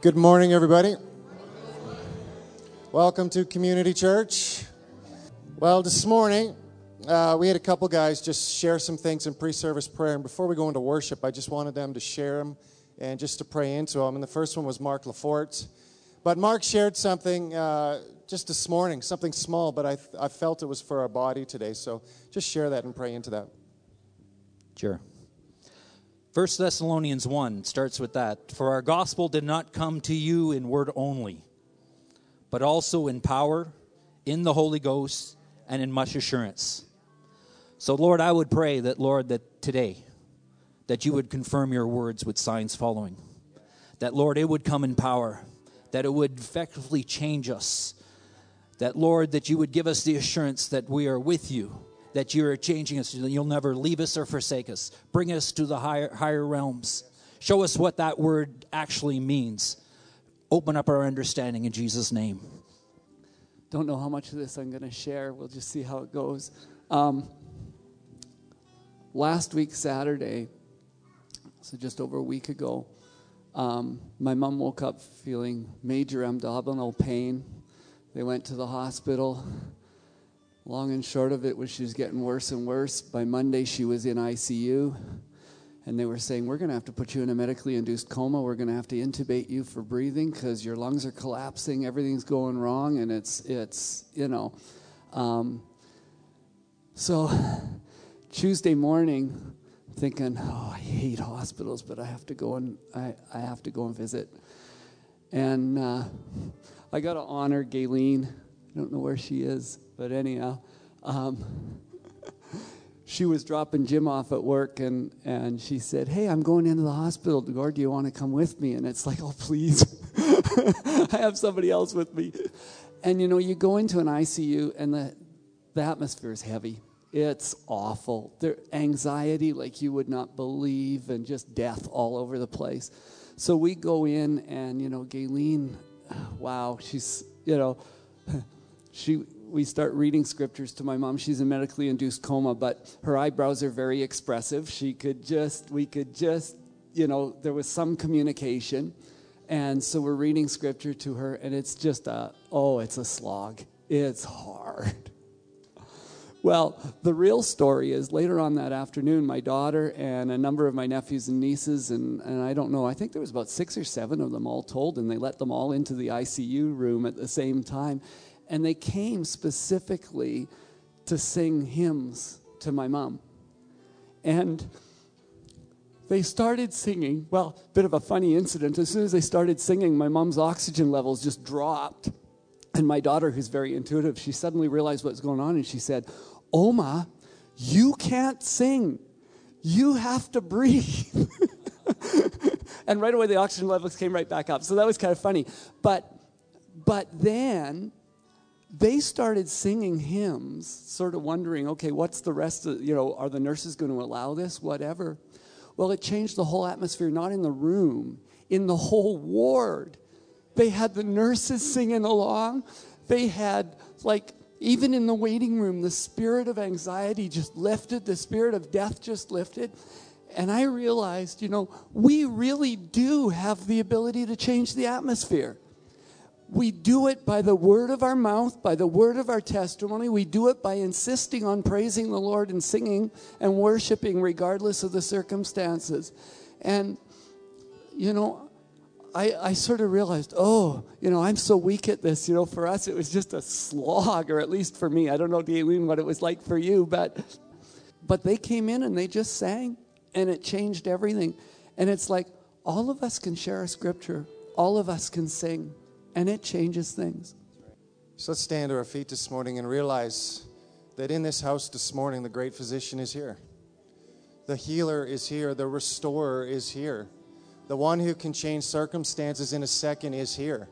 Good morning, everybody. Welcome to Community Church. Well, this morning, uh, we had a couple guys just share some things in pre service prayer. And before we go into worship, I just wanted them to share them and just to pray into them. And the first one was Mark Lafort. But Mark shared something uh, just this morning, something small, but I, I felt it was for our body today. So just share that and pray into that. Sure. 1 Thessalonians 1 starts with that. For our gospel did not come to you in word only, but also in power, in the Holy Ghost, and in much assurance. So, Lord, I would pray that, Lord, that today, that you would confirm your words with signs following. That, Lord, it would come in power. That it would effectively change us. That, Lord, that you would give us the assurance that we are with you that you are changing us. You'll never leave us or forsake us. Bring us to the higher, higher realms. Show us what that word actually means. Open up our understanding in Jesus' name. Don't know how much of this I'm going to share. We'll just see how it goes. Um, last week, Saturday, so just over a week ago, um, my mom woke up feeling major abdominal pain. They went to the hospital. Long and short of it was she was getting worse and worse. By Monday, she was in ICU, and they were saying, We're going to have to put you in a medically induced coma. We're going to have to intubate you for breathing because your lungs are collapsing, everything's going wrong, and it's, it's you know. Um, so, Tuesday morning, thinking, Oh, I hate hospitals, but I have to go and, I, I have to go and visit. And uh, I got to honor Gayleen. I don't know where she is but anyhow, um, she was dropping Jim off at work, and, and she said, Hey, I'm going into the hospital. Gord, do you want to come with me? And it's like, Oh, please. I have somebody else with me. And you know, you go into an ICU, and the, the atmosphere is heavy. It's awful. There anxiety like you would not believe, and just death all over the place. So we go in, and you know, Gayleen, wow, she's you know, she we start reading scriptures to my mom. She's in medically induced coma, but her eyebrows are very expressive. She could just, we could just, you know, there was some communication. And so we're reading scripture to her, and it's just a, oh, it's a slog. It's hard. Well, the real story is later on that afternoon, my daughter and a number of my nephews and nieces, and, and I don't know, I think there was about six or seven of them all told, and they let them all into the ICU room at the same time and they came specifically to sing hymns to my mom. And they started singing. Well, bit of a funny incident. As soon as they started singing, my mom's oxygen levels just dropped. And my daughter, who's very intuitive, she suddenly realized what's going on and she said, Oma, you can't sing. You have to breathe. and right away the oxygen levels came right back up. So that was kind of funny. But but then they started singing hymns, sort of wondering, okay, what's the rest of, you know, are the nurses going to allow this? Whatever. Well, it changed the whole atmosphere, not in the room, in the whole ward. They had the nurses singing along. They had, like, even in the waiting room, the spirit of anxiety just lifted, the spirit of death just lifted. And I realized, you know, we really do have the ability to change the atmosphere. We do it by the word of our mouth, by the word of our testimony. We do it by insisting on praising the Lord and singing and worshiping regardless of the circumstances. And, you know, I, I sort of realized, oh, you know, I'm so weak at this. You know, for us, it was just a slog, or at least for me. I don't know, Daleen, what it was like for you, but, but they came in and they just sang, and it changed everything. And it's like all of us can share a scripture, all of us can sing and it changes things. So let's stand to our feet this morning and realize that in this house this morning, the great physician is here. The healer is here. The restorer is here. The one who can change circumstances in a second is here.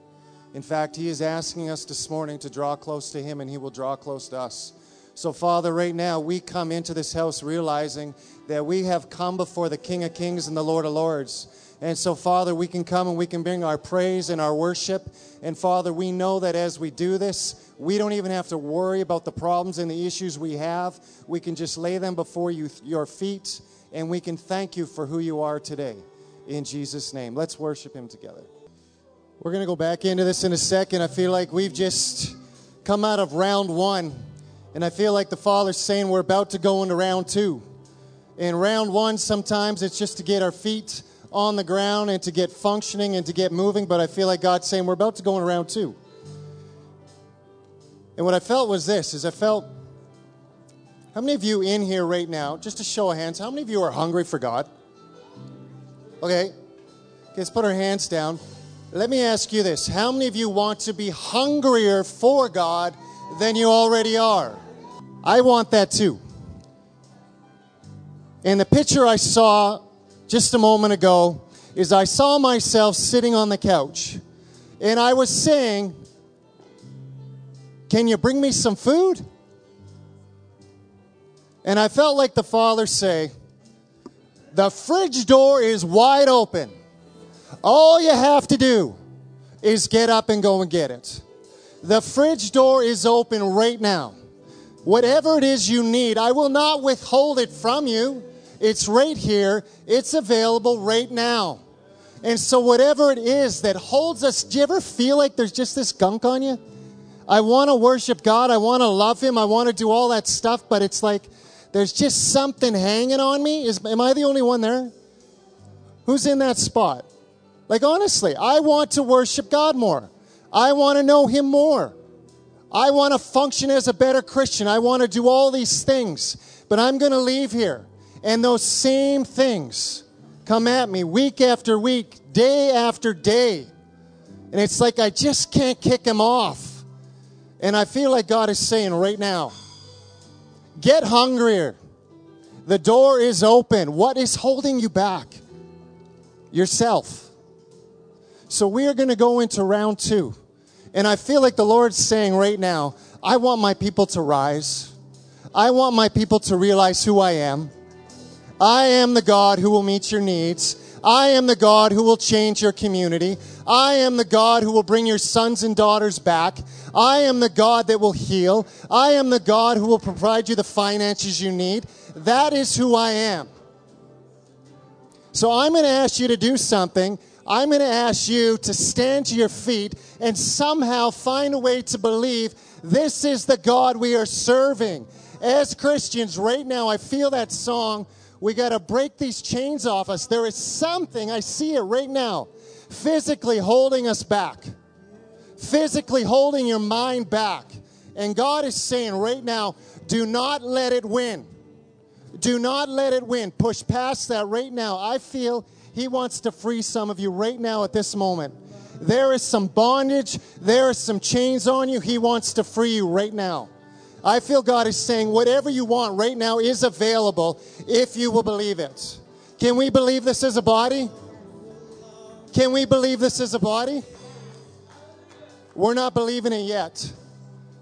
In fact, he is asking us this morning to draw close to him, and he will draw close to us. So, Father, right now we come into this house realizing that we have come before the King of Kings and the Lord of Lords. And so, Father, we can come and we can bring our praise and our worship. And Father, we know that as we do this, we don't even have to worry about the problems and the issues we have. We can just lay them before you, your feet, and we can thank you for who you are today. In Jesus' name. Let's worship him together. We're going to go back into this in a second. I feel like we've just come out of round one, and I feel like the Father's saying we're about to go into round two. In round one, sometimes it's just to get our feet on the ground and to get functioning and to get moving, but I feel like God's saying we're about to go into round two. And what I felt was this is I felt how many of you in here right now, just a show of hands, how many of you are hungry for God? Okay. Let's put our hands down. Let me ask you this. How many of you want to be hungrier for God than you already are? I want that too. And the picture I saw just a moment ago is I saw myself sitting on the couch and I was saying, Can you bring me some food? And I felt like the Father say, The fridge door is wide open. All you have to do is get up and go and get it. The fridge door is open right now. Whatever it is you need, I will not withhold it from you. It's right here, it's available right now. And so, whatever it is that holds us, do you ever feel like there's just this gunk on you? I want to worship God, I want to love Him, I want to do all that stuff, but it's like there's just something hanging on me. Is, am I the only one there? Who's in that spot? Like, honestly, I want to worship God more. I want to know Him more. I want to function as a better Christian. I want to do all these things. But I'm going to leave here. And those same things come at me week after week, day after day. And it's like I just can't kick them off. And I feel like God is saying right now get hungrier. The door is open. What is holding you back? Yourself. So we are going to go into round two. And I feel like the Lord's saying right now, I want my people to rise. I want my people to realize who I am. I am the God who will meet your needs. I am the God who will change your community. I am the God who will bring your sons and daughters back. I am the God that will heal. I am the God who will provide you the finances you need. That is who I am. So I'm going to ask you to do something I'm going to ask you to stand to your feet and somehow find a way to believe this is the God we are serving. As Christians, right now, I feel that song. We got to break these chains off us. There is something, I see it right now, physically holding us back, physically holding your mind back. And God is saying right now, do not let it win. Do not let it win. Push past that right now. I feel he wants to free some of you right now at this moment. There is some bondage, there are some chains on you. He wants to free you right now. I feel God is saying whatever you want right now is available if you will believe it. Can we believe this as a body? Can we believe this as a body? We're not believing it yet.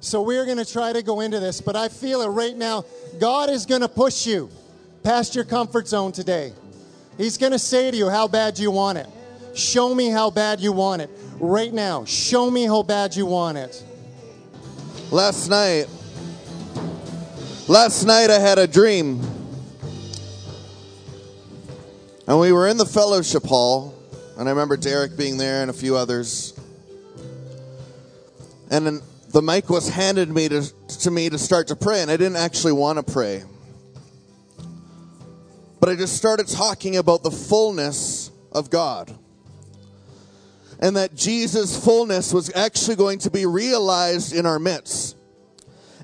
So we're going to try to go into this, but I feel it right now. God is going to push you past your comfort zone today. He's going to say to you, How bad do you want it? Show me how bad you want it. Right now, show me how bad you want it. Last night, last night I had a dream. And we were in the fellowship hall, and I remember Derek being there and a few others. And then the mic was handed me to, to me to start to pray, and I didn't actually want to pray. But I just started talking about the fullness of God. And that Jesus' fullness was actually going to be realized in our midst.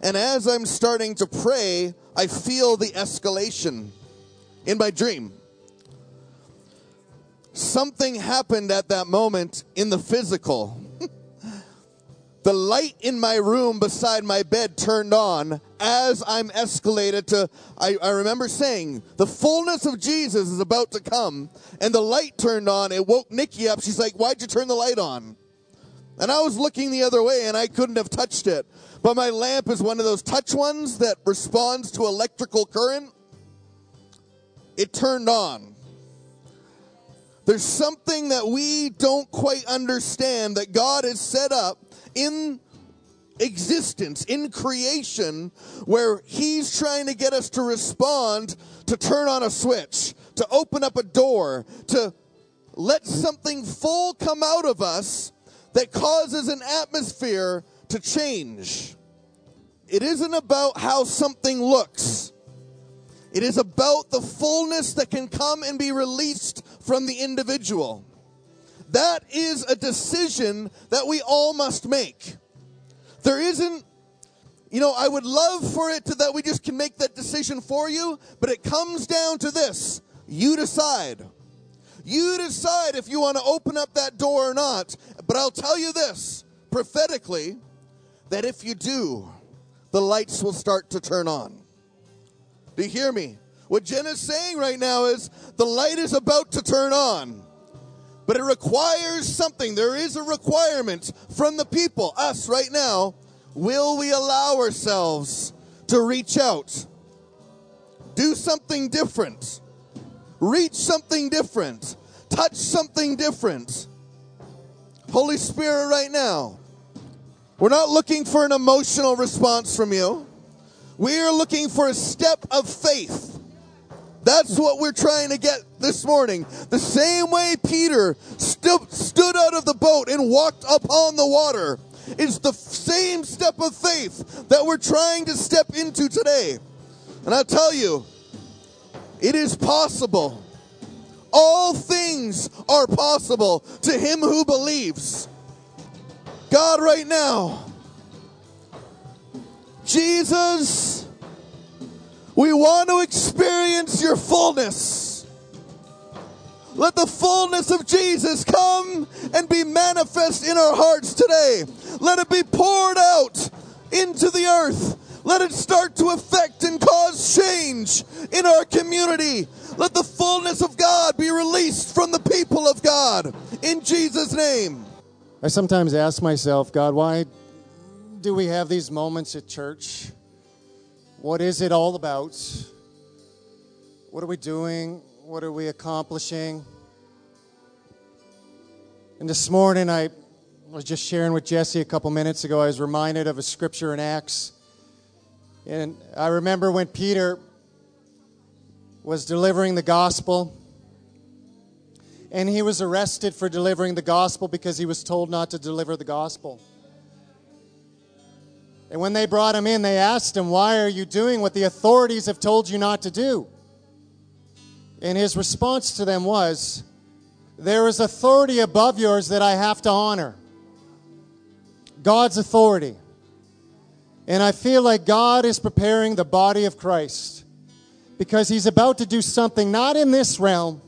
And as I'm starting to pray, I feel the escalation in my dream. Something happened at that moment in the physical. the light in my room beside my bed turned on as I'm escalated to, I, I, remember saying, the fullness of Jesus is about to come, and the light turned on. It woke Nikki up. She's like, Why'd you turn the light on? And I was looking the other way, and I couldn't have touched it. But my lamp is one of those touch ones that responds to electrical current. It turned on. There's something that we don't quite understand that God has set up in existence, in creation, where He's trying to get us to respond, to turn on a switch, to open up a door, to let something full come out of us that causes an atmosphere to change. It isn't about how something looks. It is about the fullness that can come and be released from the individual. That is a decision that we all must make. There isn't, you know, I would love for it to that we just can make that decision for you, but it comes down to this. You decide. You decide if you want to open up that door or not. But I'll tell you this prophetically that if you do, the lights will start to turn on. Do you hear me? What Jen is saying right now is the light is about to turn on. But it requires something. There is a requirement from the people, us right now. Will we allow ourselves to reach out? Do something different. Reach something different. Touch something different. Holy Spirit, right now, we're not looking for an emotional response from you. We are looking for a step of faith. That's what we're trying to get this morning. The same way Peter stu- stood out of the boat and walked upon the water is the same step of faith that we're trying to step into today. And I tell you, it is possible. All things are possible to him who believes. God, right now, Jesus, we want to experience your fullness. Let the fullness of Jesus come and be manifest in our hearts today. Let it be poured out into the earth. Let it start to affect and cause change in our community. Let the fullness of God be released from the people of God. In Jesus' name. I sometimes ask myself, God, why do we have these moments at church? What is it all about? What are we doing? What are we accomplishing? And this morning, I was just sharing with Jesse a couple minutes ago. I was reminded of a scripture in Acts. And I remember when Peter was delivering the gospel, and he was arrested for delivering the gospel because he was told not to deliver the gospel. And when they brought him in, they asked him, Why are you doing what the authorities have told you not to do? And his response to them was, There is authority above yours that I have to honor. God's authority. And I feel like God is preparing the body of Christ because he's about to do something not in this realm,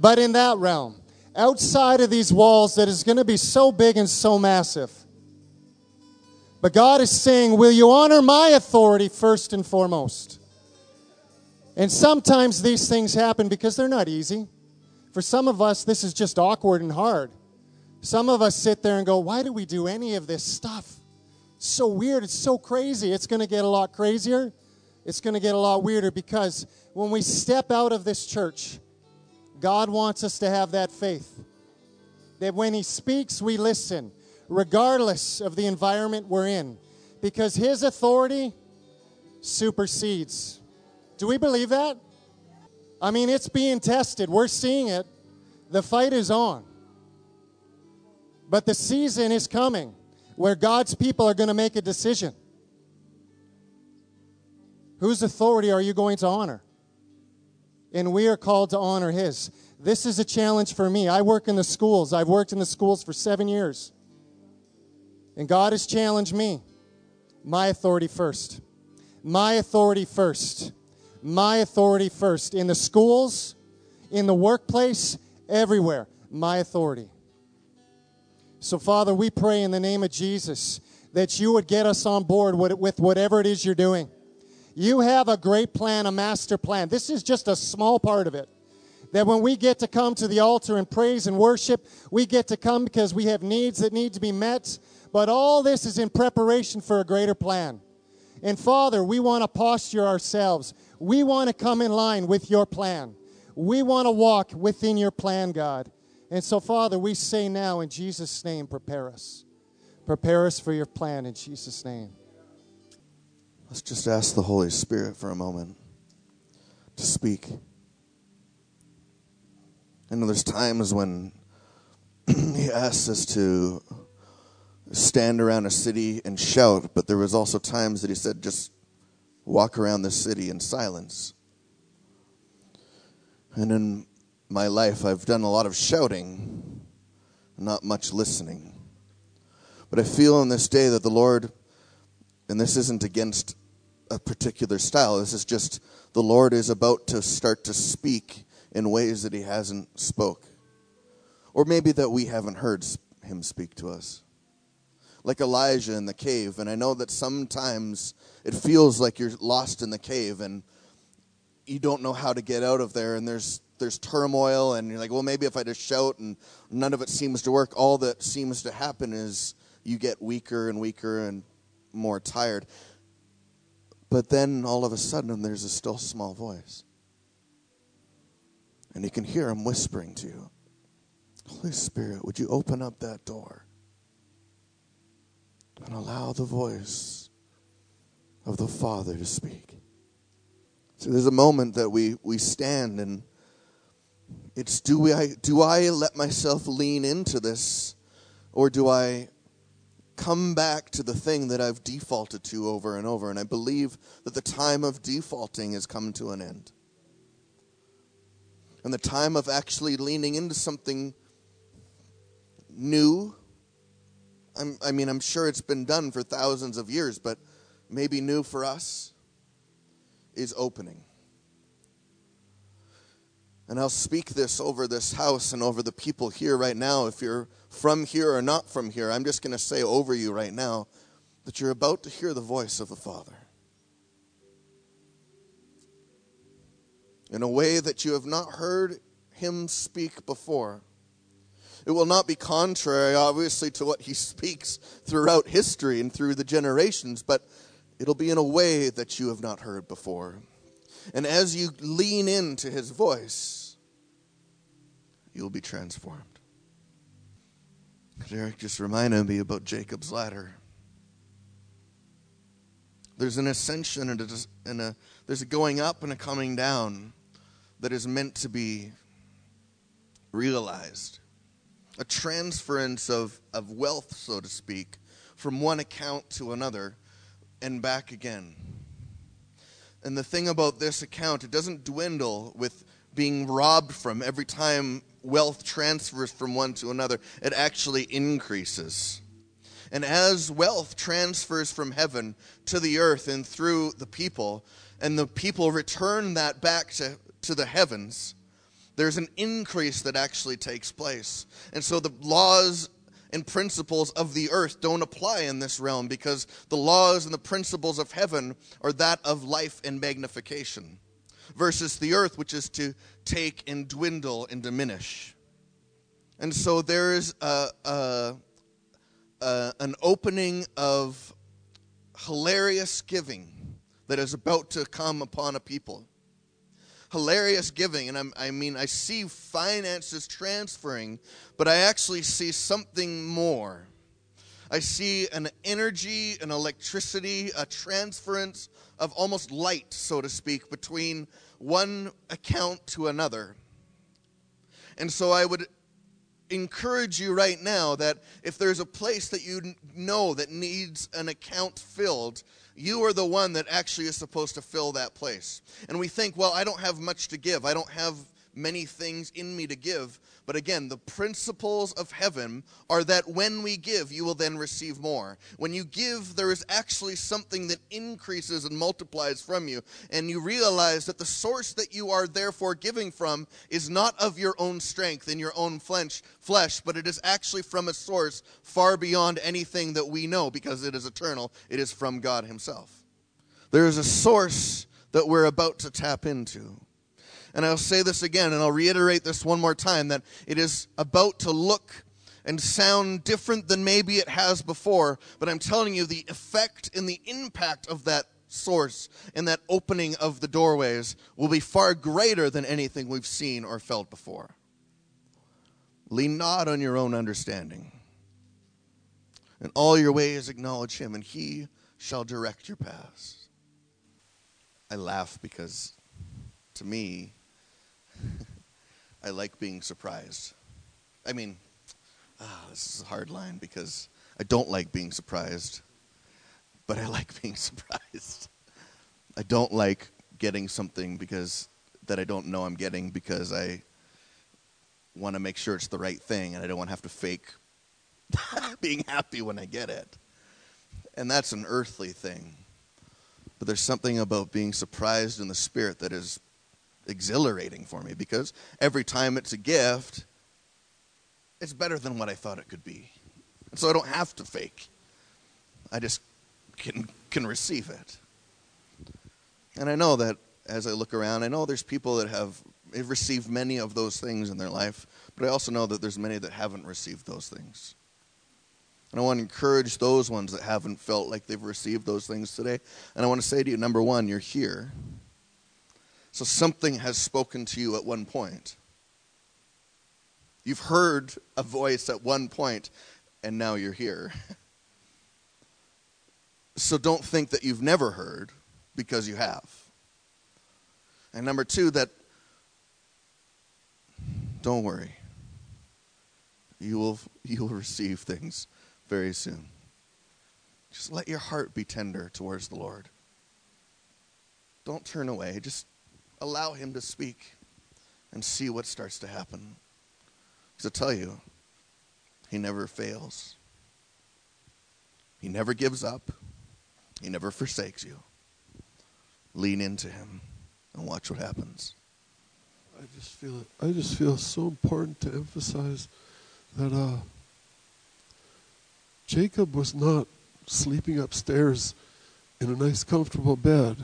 but in that realm, outside of these walls that is going to be so big and so massive. But God is saying, Will you honor my authority first and foremost? And sometimes these things happen because they're not easy. For some of us, this is just awkward and hard. Some of us sit there and go, Why do we do any of this stuff? It's so weird. It's so crazy. It's going to get a lot crazier. It's going to get a lot weirder because when we step out of this church, God wants us to have that faith. That when He speaks, we listen regardless of the environment we're in, because His authority supersedes. Do we believe that? I mean, it's being tested. We're seeing it. The fight is on. But the season is coming where God's people are going to make a decision. Whose authority are you going to honor? And we are called to honor His. This is a challenge for me. I work in the schools. I've worked in the schools for seven years. And God has challenged me. My authority first. My authority first. My authority first. In the schools, in the workplace, everywhere. My authority. So, Father, we pray in the name of Jesus that you would get us on board with whatever it is you're doing. You have a great plan, a master plan. This is just a small part of it. That when we get to come to the altar and praise and worship, we get to come because we have needs that need to be met. But all this is in preparation for a greater plan. And Father, we want to posture ourselves. We want to come in line with your plan. We want to walk within your plan, God. And so, Father, we say now in Jesus' name, prepare us. Prepare us for your plan in Jesus' name. Let's just ask the Holy Spirit for a moment to speak. I know there's times when He asks us to stand around a city and shout, but there was also times that he said, just walk around the city in silence. And in my life, I've done a lot of shouting, not much listening. But I feel in this day that the Lord, and this isn't against a particular style, this is just the Lord is about to start to speak in ways that he hasn't spoke. Or maybe that we haven't heard him speak to us. Like Elijah in the cave, and I know that sometimes it feels like you're lost in the cave and you don't know how to get out of there and there's there's turmoil and you're like, well maybe if I just shout and none of it seems to work, all that seems to happen is you get weaker and weaker and more tired. But then all of a sudden there's a still small voice. And you can hear him whispering to you Holy Spirit, would you open up that door and allow the voice of the Father to speak? So there's a moment that we, we stand and it's do I do I let myself lean into this or do I come back to the thing that I've defaulted to over and over and I believe that the time of defaulting has come to an end and the time of actually leaning into something new. I'm, i mean, I'm sure it's been done for thousands of years, but maybe new for us is opening. And I'll speak this over this house and over the people here right now. If you're from here or not from here, I'm just going to say over you right now that you're about to hear the voice of the Father. in a way that you have not heard him speak before. It will not be contrary, obviously, to what he speaks throughout history and through the generations, but it'll be in a way that you have not heard before. And as you lean into his voice, you'll be transformed. Derek just reminded me about Jacob's ladder. There's an ascension and a, and a there's a going up and a coming down that is meant to be realized. A transference of, of wealth, so to speak, from one account to another and back again. And the thing about this account, it doesn't dwindle with being robbed from every time wealth transfers from one to another, it actually increases. And as wealth transfers from heaven to the earth and through the people, and the people return that back to to the heavens, there's an increase that actually takes place. And so the laws and principles of the earth don't apply in this realm because the laws and the principles of heaven are that of life and magnification versus the earth, which is to take and dwindle and diminish. And so there is a, a, a, an opening of hilarious giving that is about to come upon a people hilarious giving. And I'm, i mean, I see finances transferring, but I actually see something more. I see an energy, an electricity, a transference of almost light, so to speak, between one account to another. And so I would encourage you right now that if there's a place that you know that needs an account filled, you are the one that actually is supposed to fill that place. And we think, well, I don't have much to give. I don't have many things in me to give. But again, the principles of heaven are that when we give, you will then receive more. When you give, there is actually something that increases and multiplies from you. And you realize that the source that you are therefore giving from is not of your own strength and your own flesh, flesh, but it is actually from a source far beyond anything that we know because it is eternal. It is from God Himself. There is a source that we're about to tap into. And I'll say this again, and I'll reiterate this one more time that it is about to look and sound different than maybe it has before. But I'm telling you, the effect and the impact of that source and that opening of the doorways will be far greater than anything we've seen or felt before. Lean not on your own understanding. In all your ways, acknowledge him, and he shall direct your paths. I laugh because to me, I like being surprised. I mean, ah, this is a hard line because I don't like being surprised, but I like being surprised. I don't like getting something because that I don't know I'm getting because I want to make sure it's the right thing and I don't want to have to fake being happy when I get it. And that's an earthly thing. But there's something about being surprised in the spirit that is exhilarating for me because every time it's a gift, it's better than what I thought it could be. And so I don't have to fake. I just can can receive it. And I know that as I look around, I know there's people that have received many of those things in their life, but I also know that there's many that haven't received those things. And I want to encourage those ones that haven't felt like they've received those things today. And I want to say to you number one, you're here. So something has spoken to you at one point. You've heard a voice at one point, and now you're here. so don't think that you've never heard, because you have. And number two, that don't worry. You will, you will receive things very soon. Just let your heart be tender towards the Lord. Don't turn away. Just allow Him to speak and see what starts to happen. Because I tell you, He never fails, He never gives up, He never forsakes you. Lean into Him and watch what happens. I just feel it. I just feel it's so important to emphasize that uh, Jacob was not sleeping upstairs in a nice, comfortable bed.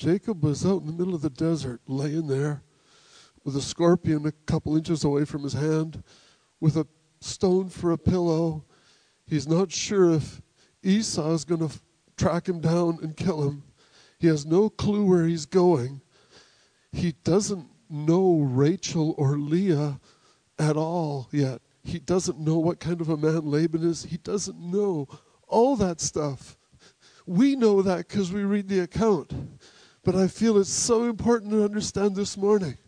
Jacob was out in the middle of the desert, laying there with a scorpion a couple inches away from his hand, with a stone for a pillow. He's not sure if Esau is going to f- track him down and kill him. He has no clue where he's going. He doesn't know Rachel or Leah at all yet. He doesn't know what kind of a man Laban is. He doesn't know all that stuff. We know that because we read the account. But I feel it's so important to understand this morning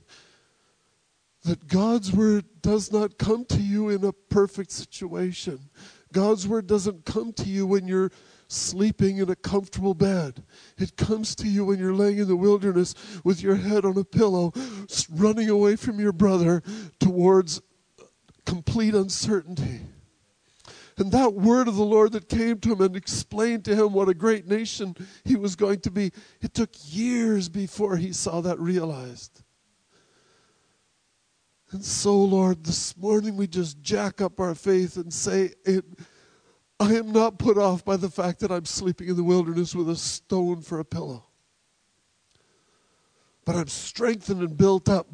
that God's word does not come to you in a perfect situation. God's word doesn't come to you when you're sleeping in a comfortable bed. It comes to you when you're laying in the wilderness with your head on a pillow, running away from your brother towards uh, complete uncertainty. And that word of the Lord that came to him and explained to him what a great nation he was going to be, it took years before he saw that realized. And so, Lord, this morning we just jack up our faith and say, I am not put off by the fact that I'm sleeping in the wilderness with a stone for a pillow. But I'm strengthened and built up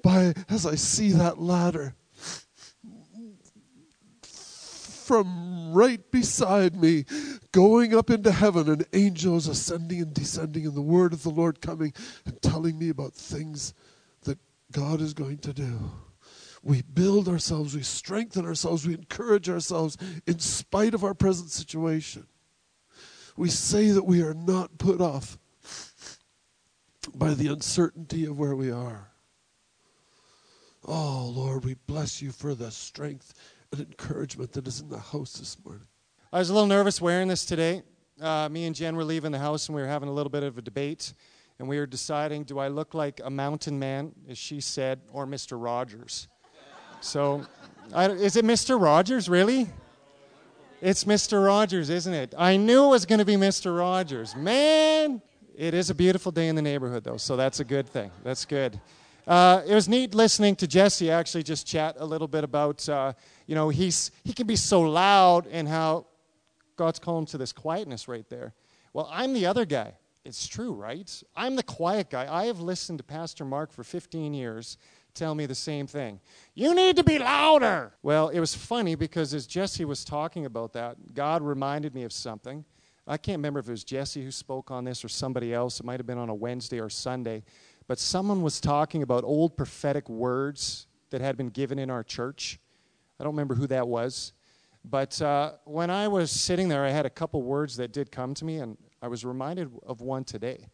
by as I see that ladder from right beside me, going up into heaven, and angels ascending and descending, and the word of the Lord coming and telling me about things that God is going to do. We build ourselves, we strengthen ourselves, we encourage ourselves in spite of our present situation. We say that we are not put off by the uncertainty of where we are. Oh, Lord, we bless you for the strength and encouragement that is in the house this morning. I was a little nervous wearing this today. Uh, me and Jen were leaving the house and we were having a little bit of a debate. And we were deciding do I look like a mountain man, as she said, or Mr. Rogers? So, I, is it Mr. Rogers, really? It's Mr. Rogers, isn't it? I knew it was going to be Mr. Rogers. Man, it is a beautiful day in the neighborhood, though, so that's a good thing. That's good. Uh, it was neat listening to Jesse actually just chat a little bit about, uh, you know, he's, he can be so loud and how God's calling to this quietness right there. Well, I'm the other guy. It's true, right? I'm the quiet guy. I have listened to Pastor Mark for 15 years tell me the same thing. You need to be louder. Well, it was funny because as Jesse was talking about that, God reminded me of something. I can't remember if it was Jesse who spoke on this or somebody else. It might have been on a Wednesday or Sunday. But someone was talking about old prophetic words that had been given in our church. I don't remember who that was. But uh, when I was sitting there, I had a couple words that did come to me, and I was reminded of one today.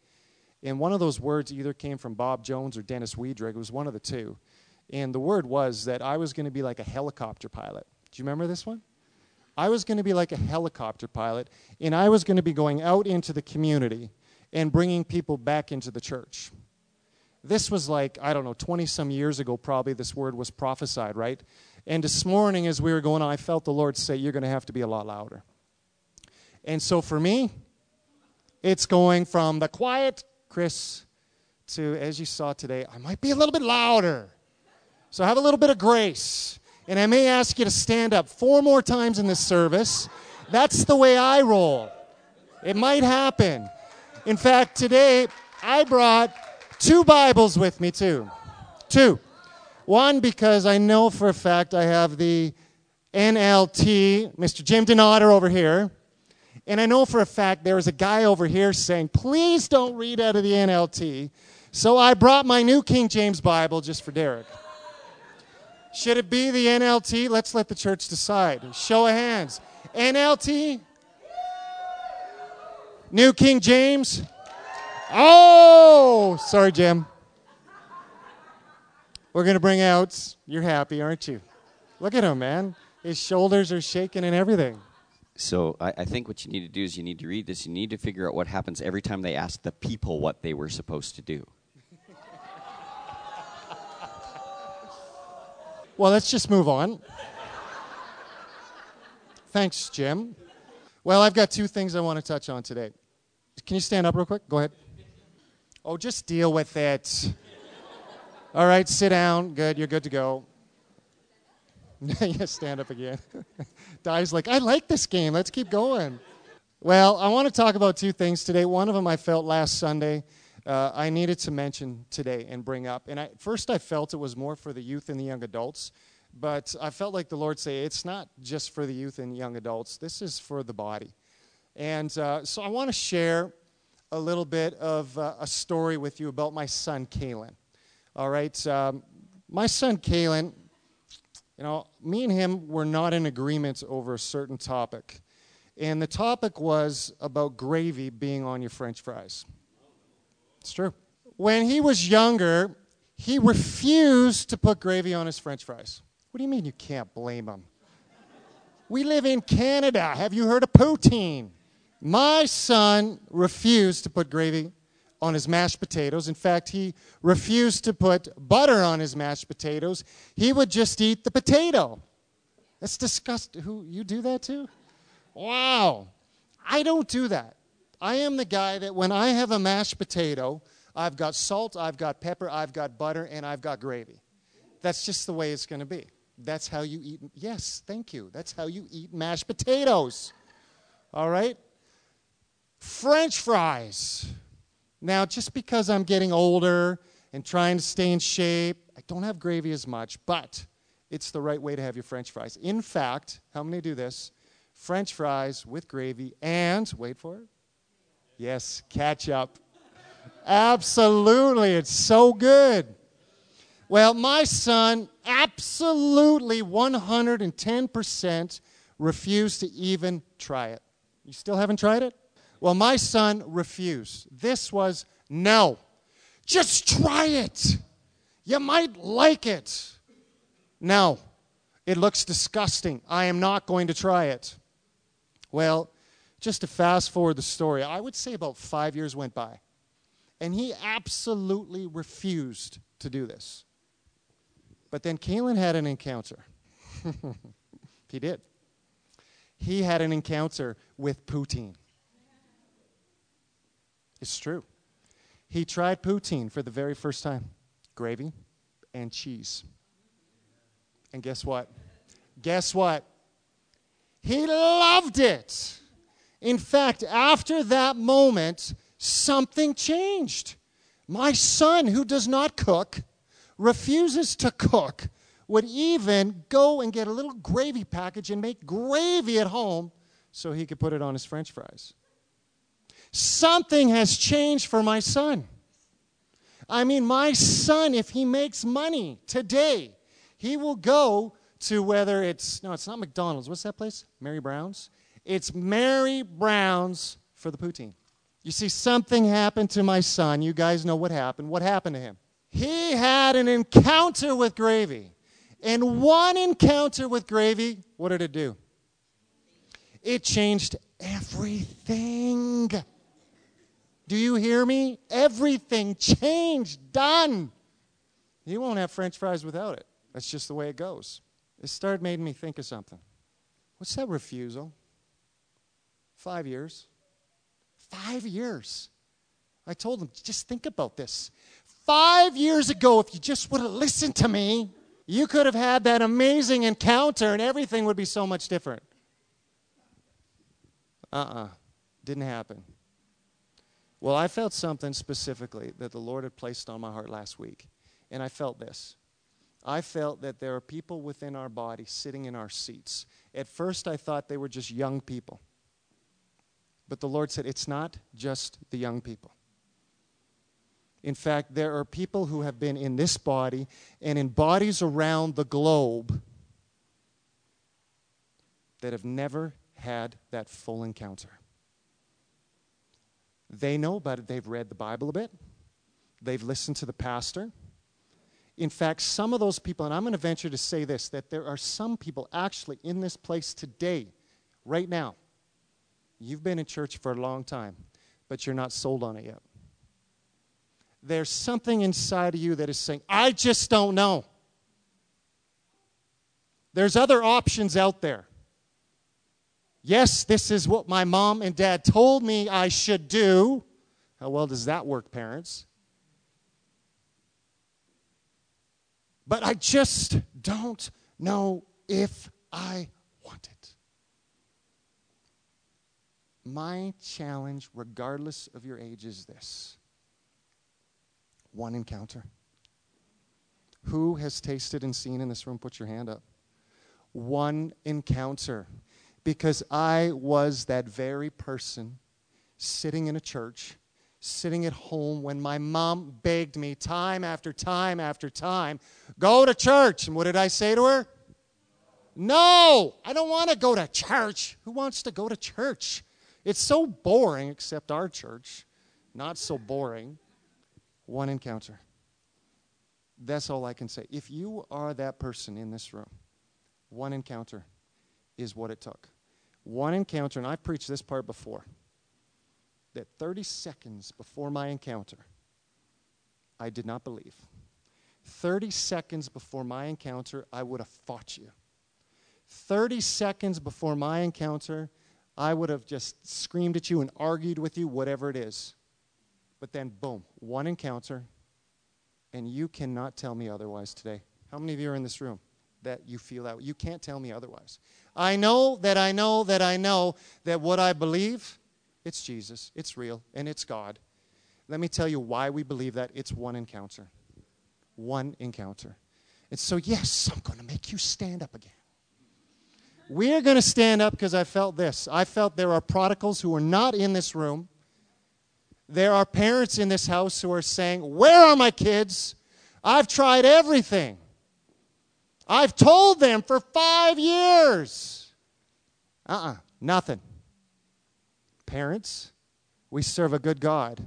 And one of those words either came from Bob Jones or Dennis Wiedrig. It was one of the two. And the word was that I was going to be like a helicopter pilot. Do you remember this one? I was going to be like a helicopter pilot, and I was going to be going out into the community and bringing people back into the church. This was like, I don't know, 20 some years ago, probably this word was prophesied, right? And this morning, as we were going on, I felt the Lord say, You're going to have to be a lot louder. And so for me, it's going from the quiet Chris to, as you saw today, I might be a little bit louder. So have a little bit of grace. And I may ask you to stand up four more times in this service. That's the way I roll. It might happen. In fact, today I brought two Bibles with me, too. Two. One, because I know for a fact I have the NLT, Mr. Jim Donato over here. And I know for a fact there is a guy over here saying, please don't read out of the NLT. So I brought my new King James Bible just for Derek. Should it be the NLT? Let's let the church decide. Show of hands. NLT? New King James? Oh, sorry, Jim. We're going to bring out, you're happy, aren't you? Look at him, man. His shoulders are shaking and everything. So I, I, think what you need to do is you need to read this. You need to figure out what happens every time they ask the people what they were supposed to do. well, let's just move on. Thanks, Jim. Well, I've got two things I want to touch on today. Can you stand up real quick? Go ahead. Oh, just deal with it. All right, sit down. Good, you're good to go. yeah, stand up again. Di's like, I like this game. Let's keep going. Well, I want to talk about two things today. One of them I felt last Sunday. Uh, I needed to mention today and bring up. And I, first, I felt it was more for the youth and the young adults, but I felt like the Lord say it's not just for the youth and young adults. This is for the body. And uh, so I want to share a little bit of uh, a story with you about my son, Kalen. All right, um, my son, Kalen, you know, me and him were not in agreement over a certain topic. And the topic was about gravy being on your french fries. It's true. When he was younger, he refused to put gravy on his french fries. What do you mean you can't blame him? We live in Canada. Have you heard of poutine? My son refused to put gravy on his mashed potatoes. In fact, he refused to put butter on his mashed potatoes. He would just eat the potato. That's disgusting. Who you do that too? Wow. I don't do that. I am the guy that when I have a mashed potato, I've got salt, I've got pepper, I've got butter, and I've got gravy. That's just the way it's going to be. That's how you eat. Yes, thank you. That's how you eat mashed potatoes. All right? French fries. Now, just because I'm getting older and trying to stay in shape, I don't have gravy as much, but it's the right way to have your French fries. In fact, how many do this? French fries with gravy and, wait for it. Yes, ketchup. Absolutely, it's so good. Well, my son absolutely 110% refused to even try it. You still haven't tried it? Well, my son refused. This was no. Just try it. You might like it. No, it looks disgusting. I am not going to try it. Well, just to fast forward the story, I would say about five years went by. And he absolutely refused to do this. But then Kalen had an encounter. he did. He had an encounter with poutine. It's true. He tried poutine for the very first time gravy and cheese. And guess what? Guess what? He loved it. In fact, after that moment, something changed. My son, who does not cook, refuses to cook, would even go and get a little gravy package and make gravy at home so he could put it on his french fries. Something has changed for my son. I mean, my son, if he makes money today, he will go to whether it's, no, it's not McDonald's. What's that place? Mary Brown's? It's Mary Brown's for the poutine. You see, something happened to my son. You guys know what happened. What happened to him? He had an encounter with gravy. And one encounter with gravy, what did it do? It changed everything. Do you hear me? Everything changed, done. You won't have french fries without it. That's just the way it goes. It started making me think of something. What's that refusal? Five years. Five years. I told him, just think about this. Five years ago, if you just would have listened to me, you could have had that amazing encounter and everything would be so much different. Uh uh-uh. uh. Didn't happen. Well, I felt something specifically that the Lord had placed on my heart last week. And I felt this. I felt that there are people within our body sitting in our seats. At first, I thought they were just young people. But the Lord said, it's not just the young people. In fact, there are people who have been in this body and in bodies around the globe that have never had that full encounter. They know about it, they've read the Bible a bit, they've listened to the pastor. In fact, some of those people, and I'm going to venture to say this, that there are some people actually in this place today, right now. You've been in church for a long time, but you're not sold on it yet. There's something inside of you that is saying, I just don't know. There's other options out there. Yes, this is what my mom and dad told me I should do. How well does that work, parents? But I just don't know if I want it. My challenge, regardless of your age, is this one encounter. Who has tasted and seen in this room? Put your hand up. One encounter because I was that very person sitting in a church, sitting at home when my mom begged me time after time after time, go to church. And what did I say to her? No, I don't want to go to church. Who wants to go to church? It's so boring, except our church. Not so boring. One encounter. That's all I can say. If you are that person in this room, one encounter is what it took one encounter, and I've preached this part before, that 30 seconds before my encounter, I did not believe. 30 seconds before my encounter, I would have fought you. 30 seconds before my encounter, I would have just screamed at you and argued with you, whatever it is. But then, boom, one encounter, and you cannot tell me otherwise today. How many of you are in this room that you feel that? You can't tell me otherwise. I know that I know that I know that what I believe, it's Jesus, it's real, and it's God. Let me tell you why we believe that. It's one encounter. One encounter. And so, yes, I'm going to make you stand up again. We're going to stand up because I felt this. I felt there are prodigals who are not in this room. There are parents in this house who are saying, Where are my kids? I've tried everything. I've told them for five years. Uh uh-uh, uh nothing. Parents, we serve a good God.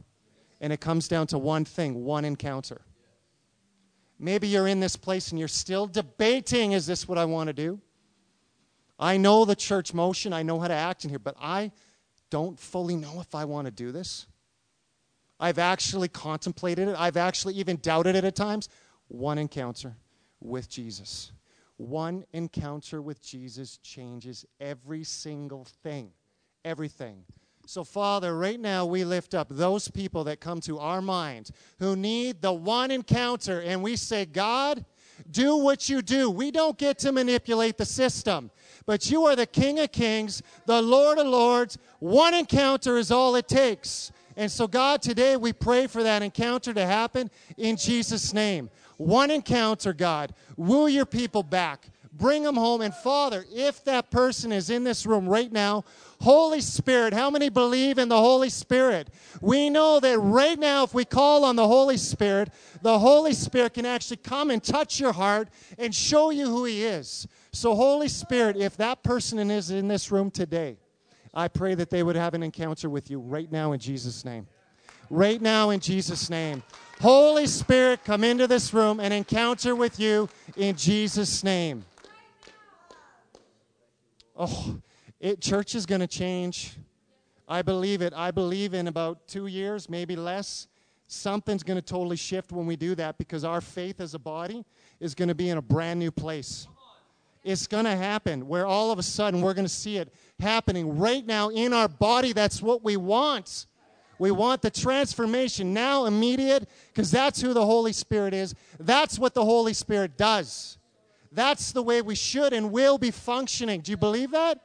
And it comes down to one thing one encounter. Maybe you're in this place and you're still debating is this what I want to do? I know the church motion, I know how to act in here, but I don't fully know if I want to do this. I've actually contemplated it, I've actually even doubted it at times. One encounter with Jesus. One encounter with Jesus changes every single thing. Everything. So, Father, right now we lift up those people that come to our mind who need the one encounter, and we say, God, do what you do. We don't get to manipulate the system, but you are the King of Kings, the Lord of Lords. One encounter is all it takes. And so, God, today we pray for that encounter to happen in Jesus' name. One encounter, God. Woo your people back. Bring them home. And Father, if that person is in this room right now, Holy Spirit, how many believe in the Holy Spirit? We know that right now, if we call on the Holy Spirit, the Holy Spirit can actually come and touch your heart and show you who He is. So, Holy Spirit, if that person is in this room today, I pray that they would have an encounter with you right now in Jesus' name. Right now in Jesus' name. Holy Spirit, come into this room and encounter with you in Jesus' name. Oh, It, church is going to change. I believe it. I believe in about two years, maybe less, something's going to totally shift when we do that because our faith as a body is going to be in a brand new place. It's going to happen where all of a sudden we're going to see it happening right now in our body. That's what we want. We want the transformation now, immediate, because that's who the Holy Spirit is. That's what the Holy Spirit does. That's the way we should and will be functioning. Do you believe that?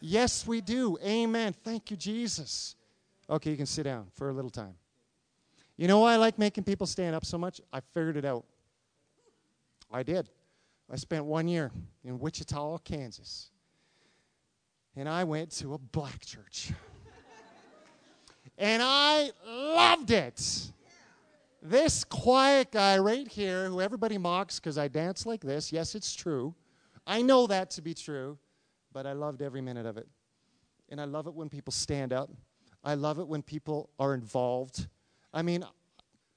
Yes, we do. Amen. Thank you, Jesus. Okay, you can sit down for a little time. You know why I like making people stand up so much? I figured it out. I did. I spent one year in Wichita, Kansas. And I went to a black church. And I loved it. This quiet guy right here, who everybody mocks because I dance like this, yes, it's true. I know that to be true, but I loved every minute of it. And I love it when people stand up. I love it when people are involved. I mean,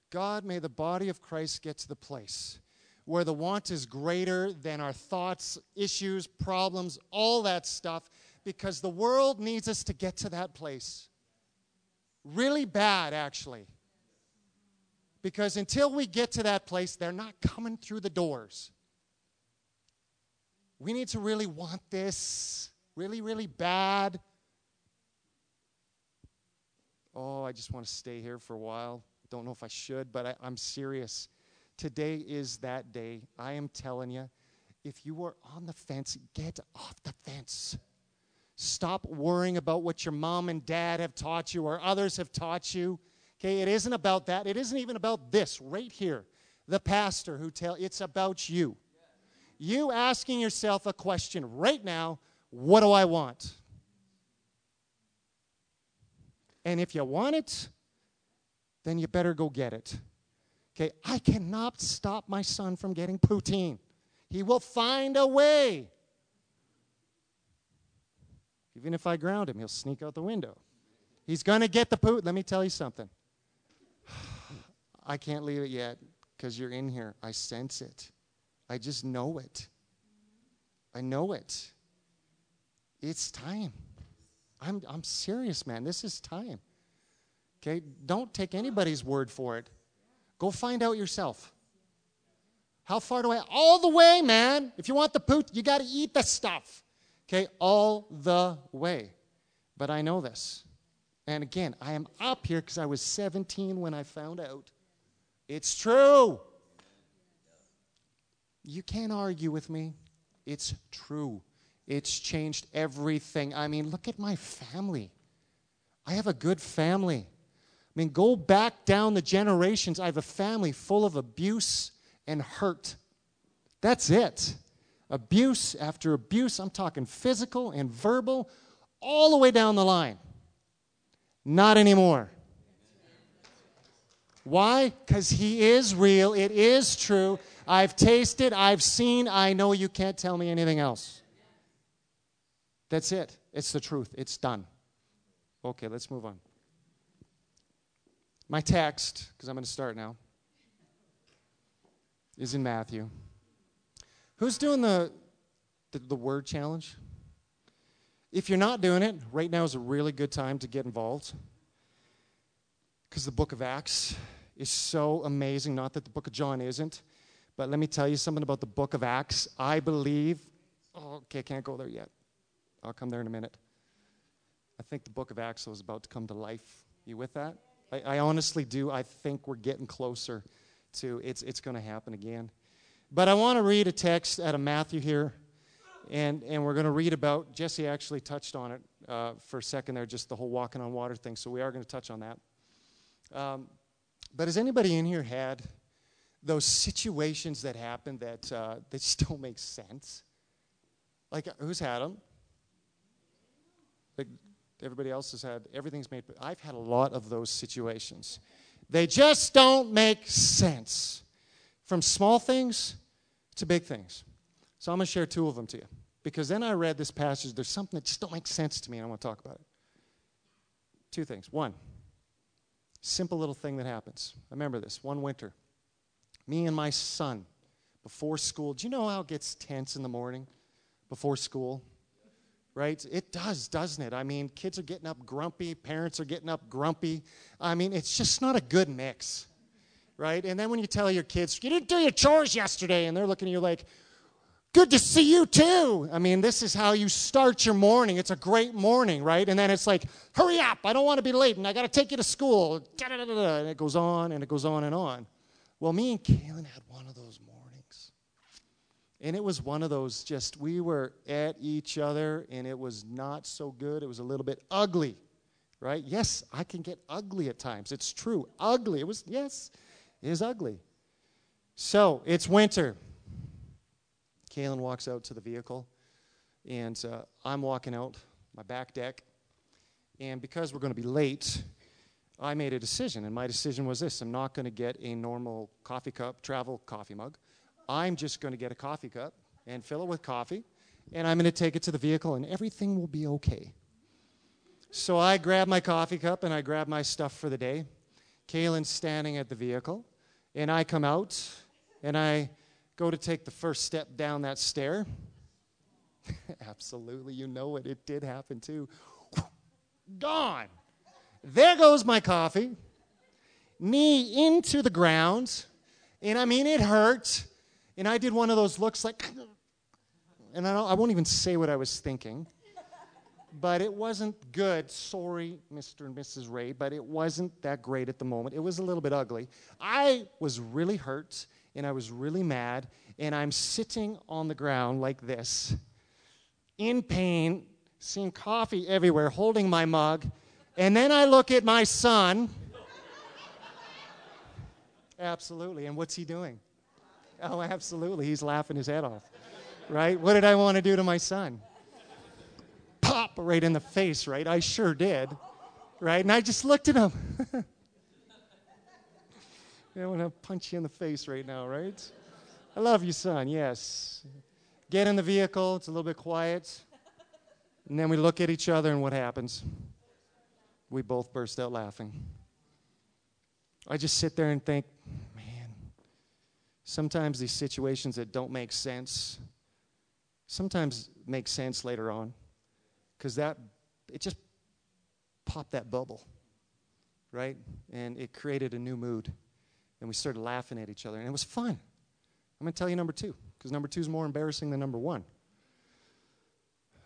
God, may the body of Christ get to the place where the want is greater than our thoughts, issues, problems, all that stuff, because the world needs us to get to that place. Really bad, actually. Because until we get to that place, they're not coming through the doors. We need to really want this really, really bad. Oh, I just want to stay here for a while. Don't know if I should, but I, I'm serious. Today is that day. I am telling you, if you are on the fence, get off the fence. Stop worrying about what your mom and dad have taught you or others have taught you. Okay, it isn't about that. It isn't even about this right here. The pastor who tell it's about you. You asking yourself a question right now, what do I want? And if you want it, then you better go get it. Okay, I cannot stop my son from getting poutine. He will find a way. Even if I ground him, he'll sneak out the window. He's going to get the poot. Let me tell you something. I can't leave it yet because you're in here. I sense it. I just know it. I know it. It's time. I'm, I'm serious, man. This is time. Okay? Don't take anybody's word for it. Go find out yourself. How far do I? All the way, man. If you want the poot, you got to eat the stuff. Okay? All the way. But I know this. And again, I am up here because I was 17 when I found out. It's true. You can't argue with me. It's true. It's changed everything. I mean, look at my family. I have a good family. I mean, go back down the generations. I have a family full of abuse and hurt. That's it. Abuse after abuse. I'm talking physical and verbal, all the way down the line. Not anymore. Why? Because He is real. It is true. I've tasted, I've seen, I know you can't tell me anything else. That's it. It's the truth. It's done. Okay, let's move on. My text, because I'm going to start now, is in Matthew. Who's doing the, the, the word challenge? If you're not doing it, right now is a really good time to get involved. Because the book of Acts is so amazing. Not that the book of John isn't, but let me tell you something about the book of Acts. I believe, oh, okay, I can't go there yet. I'll come there in a minute. I think the book of Acts is about to come to life. You with that? I, I honestly do. I think we're getting closer to it's, it's going to happen again. But I want to read a text out of Matthew here, and, and we're going to read about, Jesse actually touched on it uh, for a second there, just the whole walking on water thing, so we are going to touch on that. Um, but has anybody in here had those situations that happen that, uh, that just don't make sense? Like, who's had them? Like, everybody else has had, everything's made, I've had a lot of those situations. They just don't make sense. From small things to big things. So I'm going to share two of them to you. Because then I read this passage, there's something that just don't make sense to me, and I want to talk about it. Two things. One, simple little thing that happens. I remember this one winter. Me and my son, before school, do you know how it gets tense in the morning before school? right? It does, doesn't it? I mean, kids are getting up grumpy, parents are getting up grumpy. I mean, it's just not a good mix, right? And then when you tell your kids, you didn't do your chores yesterday, and they're looking at you like, good to see you too. I mean, this is how you start your morning. It's a great morning, right? And then it's like, hurry up, I don't want to be late, and I got to take you to school. And it goes on and it goes on and on. Well, me and Kaylin had one of those mornings. And it was one of those just, we were at each other, and it was not so good. It was a little bit ugly, right? Yes, I can get ugly at times. It's true. Ugly. It was, yes, is ugly. So it's winter. Kaylin walks out to the vehicle, and uh, I'm walking out my back deck. And because we're going to be late, I made a decision. And my decision was this I'm not going to get a normal coffee cup, travel coffee mug. I'm just going to get a coffee cup and fill it with coffee, and I'm going to take it to the vehicle, and everything will be okay. So I grab my coffee cup and I grab my stuff for the day. Kaylin's standing at the vehicle, and I come out and I go to take the first step down that stair. Absolutely, you know it. It did happen too. Gone. There goes my coffee. Knee into the ground. And I mean, it hurt. And I did one of those looks like, and I, I won't even say what I was thinking. But it wasn't good. Sorry, Mr. and Mrs. Ray, but it wasn't that great at the moment. It was a little bit ugly. I was really hurt and I was really mad, and I'm sitting on the ground like this, in pain, seeing coffee everywhere, holding my mug, and then I look at my son. Absolutely. And what's he doing? Oh, absolutely. He's laughing his head off. Right? What did I want to do to my son? Right in the face, right? I sure did. Right? And I just looked at him. I want to punch you in the face right now, right? I love you, son, yes. Get in the vehicle, it's a little bit quiet. And then we look at each other, and what happens? We both burst out laughing. I just sit there and think, man, sometimes these situations that don't make sense, sometimes make sense later on. Because that, it just popped that bubble, right? And it created a new mood and we started laughing at each other, and it was fun. I'm going to tell you number two, because number two is more embarrassing than number one.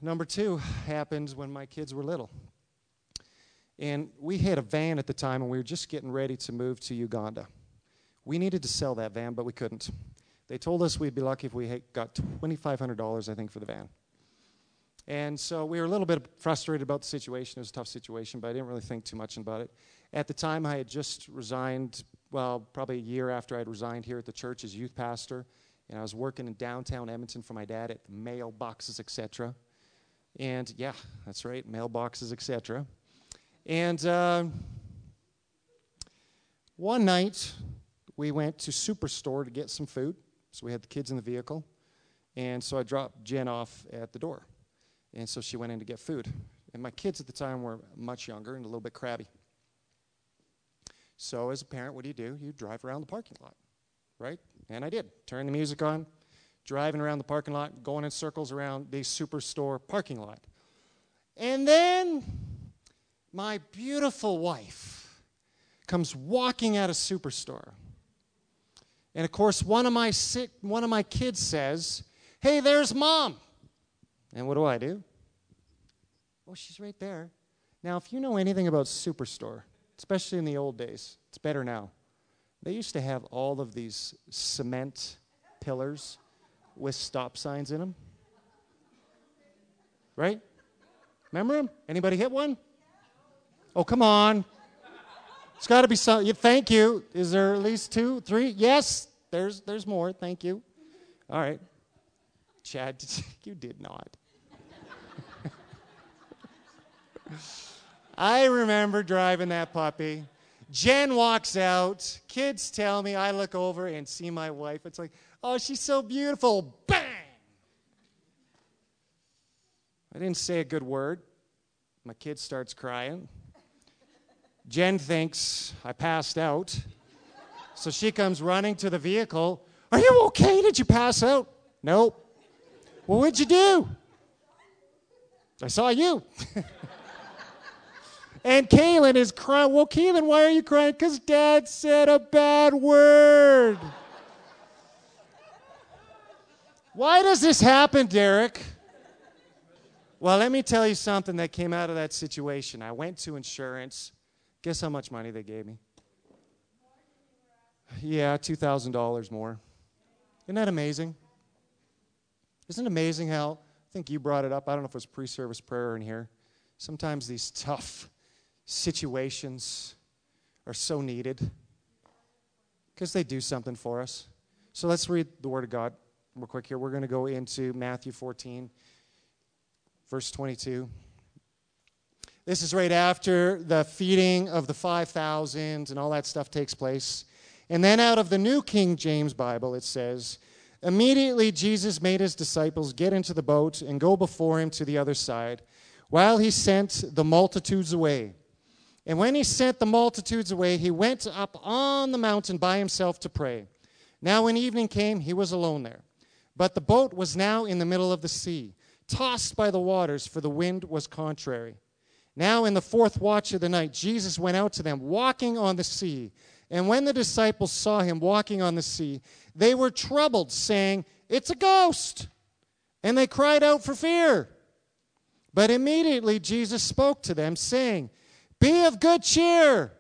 Number two happened when my kids were little. And we had a van at the time, and we were just getting ready to move to Uganda. We needed to sell that van, but we couldn't. They told us we'd be lucky if we got $2,500, I think, for the van. And so we were a little bit frustrated about the situation. It was a tough situation, but I didn't really think too much about it. At the time, I had just resigned well, probably a year after I'd resigned here at the church as youth pastor, and I was working in downtown Edmonton for my dad at mailboxes, etc. And yeah, that's right, mailboxes, etc. And uh, one night we went to Superstore to get some food. So we had the kids in the vehicle, and so I dropped Jen off at the door, and so she went in to get food. And my kids at the time were much younger and a little bit crabby. So, as a parent, what do you do? You drive around the parking lot, right? And I did. Turn the music on, driving around the parking lot, going in circles around the superstore parking lot. And then my beautiful wife comes walking out of superstore. And of course, one of my one of my kids says, "Hey, there's mom." And what do I do? Oh, she's right there. Now, if you know anything about superstore, especially in the old days. It's better now. They used to have all of these cement pillars with stop signs in them. Right? Remember them? Anybody hit one? Oh, come on. It's got to be some. Thank you. Is there at least two, three? Yes. There's there's more. Thank you. All right. Chad, you did not. I remember driving that puppy. Jen walks out. Kids tell me. I look over and see my wife. It's like, oh, she's so beautiful. Bang! I didn't say a good word. My kid starts crying. Jen thinks I passed out. So she comes running to the vehicle. Are you okay? Did you pass out? Nope. Well, what'd you do? I saw you. and Kaylin is crying. Well, Kaylin, why are you crying? Because dad said a bad word. why does this happen, Derek? Well, let me tell you something that came out of that situation. I went to insurance. Guess how much money they gave me? Yeah, $2,000 more. Isn't that amazing? Isn't it amazing how, I think you brought it up, I don't know if it was pre service prayer in here. Sometimes these tough situations are so needed because they do something for us. So let's read the Word of God real quick here. We're going to go into Matthew 14, verse 22. This is right after the feeding of the 5,000 and all that stuff takes place. And then out of the New King James Bible, it says, Immediately Jesus made his disciples get into the boat and go before him to the other side, while he sent the multitudes away. And when he sent the multitudes away, he went up on the mountain by himself to pray. Now, when evening came, he was alone there. But the boat was now in the middle of the sea, tossed by the waters, for the wind was contrary. Now, in the fourth watch of the night, Jesus went out to them, walking on the sea. And when the disciples saw him walking on the sea, they were troubled, saying, It's a ghost. And they cried out for fear. But immediately Jesus spoke to them, saying, Be of good cheer.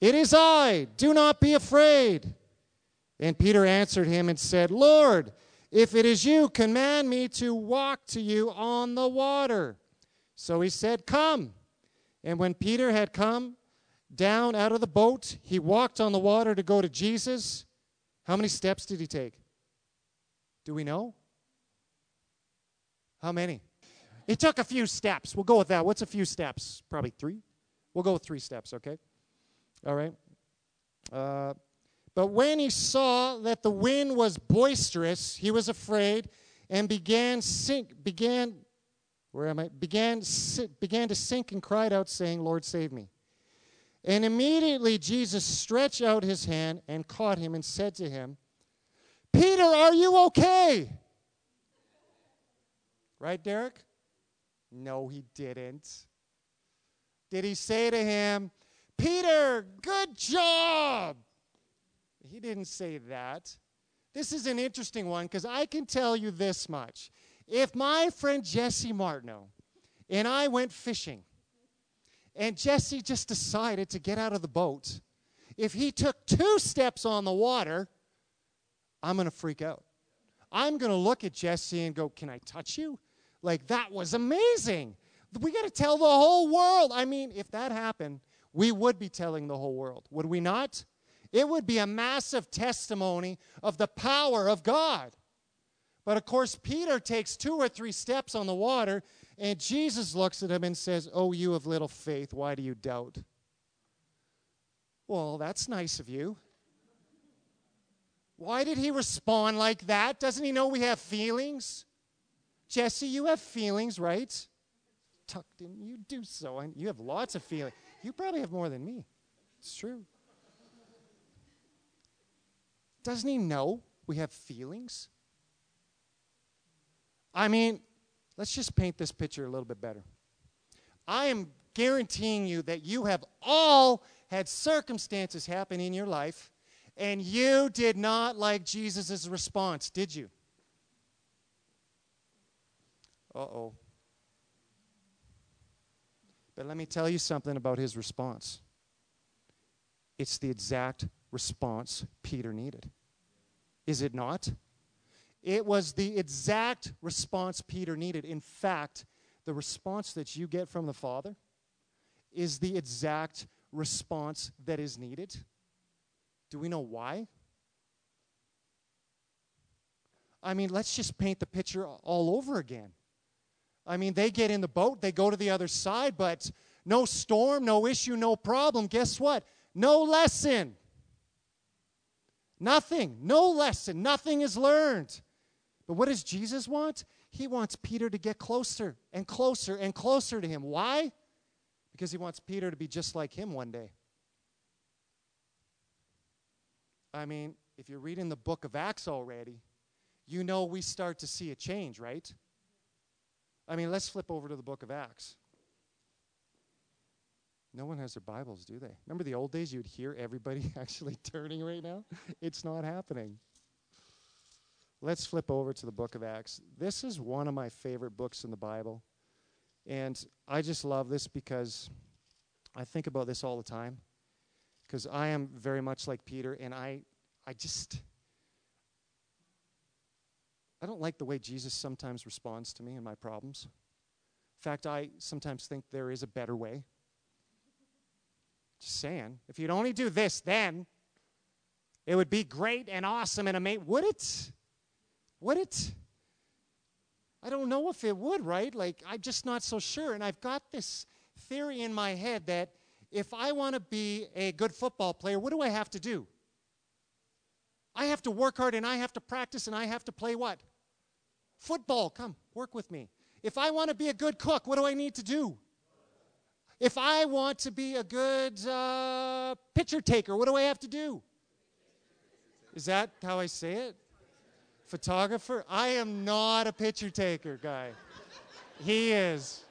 It is I. Do not be afraid. And Peter answered him and said, Lord, if it is you, command me to walk to you on the water. So he said, Come. And when Peter had come down out of the boat, he walked on the water to go to Jesus. How many steps did he take? Do we know? How many? He took a few steps. We'll go with that. What's a few steps? Probably three. We'll go with three steps, okay? All right. Uh, but when he saw that the wind was boisterous, he was afraid and began sink, began where am I? Began began to sink and cried out, saying, "Lord, save me!" And immediately Jesus stretched out his hand and caught him and said to him, Peter, are you okay? Right, Derek? No, he didn't. Did he say to him, Peter, good job? He didn't say that. This is an interesting one because I can tell you this much. If my friend Jesse Martineau and I went fishing, and Jesse just decided to get out of the boat, if he took two steps on the water, I'm going to freak out. I'm going to look at Jesse and go, Can I touch you? Like, that was amazing. We got to tell the whole world. I mean, if that happened, we would be telling the whole world, would we not? It would be a massive testimony of the power of God. But of course, Peter takes two or three steps on the water, and Jesus looks at him and says, Oh, you of little faith, why do you doubt? Well, that's nice of you. Why did he respond like that? Doesn't he know we have feelings? Jesse, you have feelings, right? Tucked in, you do so. And you have lots of feelings. You probably have more than me. It's true. Doesn't he know we have feelings? I mean, let's just paint this picture a little bit better. I am guaranteeing you that you have all had circumstances happen in your life and you did not like Jesus' response, did you? Uh oh. But let me tell you something about his response. It's the exact response Peter needed. Is it not? It was the exact response Peter needed. In fact, the response that you get from the Father is the exact response that is needed. Do we know why? I mean, let's just paint the picture all over again. I mean, they get in the boat, they go to the other side, but no storm, no issue, no problem. Guess what? No lesson. Nothing. No lesson. Nothing is learned. But what does Jesus want? He wants Peter to get closer and closer and closer to him. Why? Because he wants Peter to be just like him one day. I mean, if you're reading the book of Acts already, you know we start to see a change, right? I mean, let's flip over to the book of Acts. No one has their Bibles, do they? Remember the old days? You'd hear everybody actually turning right now? It's not happening. Let's flip over to the book of Acts. This is one of my favorite books in the Bible. And I just love this because I think about this all the time. Because I am very much like Peter, and I, I just, I don't like the way Jesus sometimes responds to me and my problems. In fact, I sometimes think there is a better way. Just saying. If you'd only do this, then it would be great and awesome and amazing. Would it? Would it? I don't know if it would, right? Like, I'm just not so sure. And I've got this theory in my head that if I want to be a good football player, what do I have to do? I have to work hard and I have to practice and I have to play what? Football. Come, work with me. If I want to be a good cook, what do I need to do? If I want to be a good uh, picture taker, what do I have to do? Is that how I say it? Photographer? I am not a picture taker guy. He is.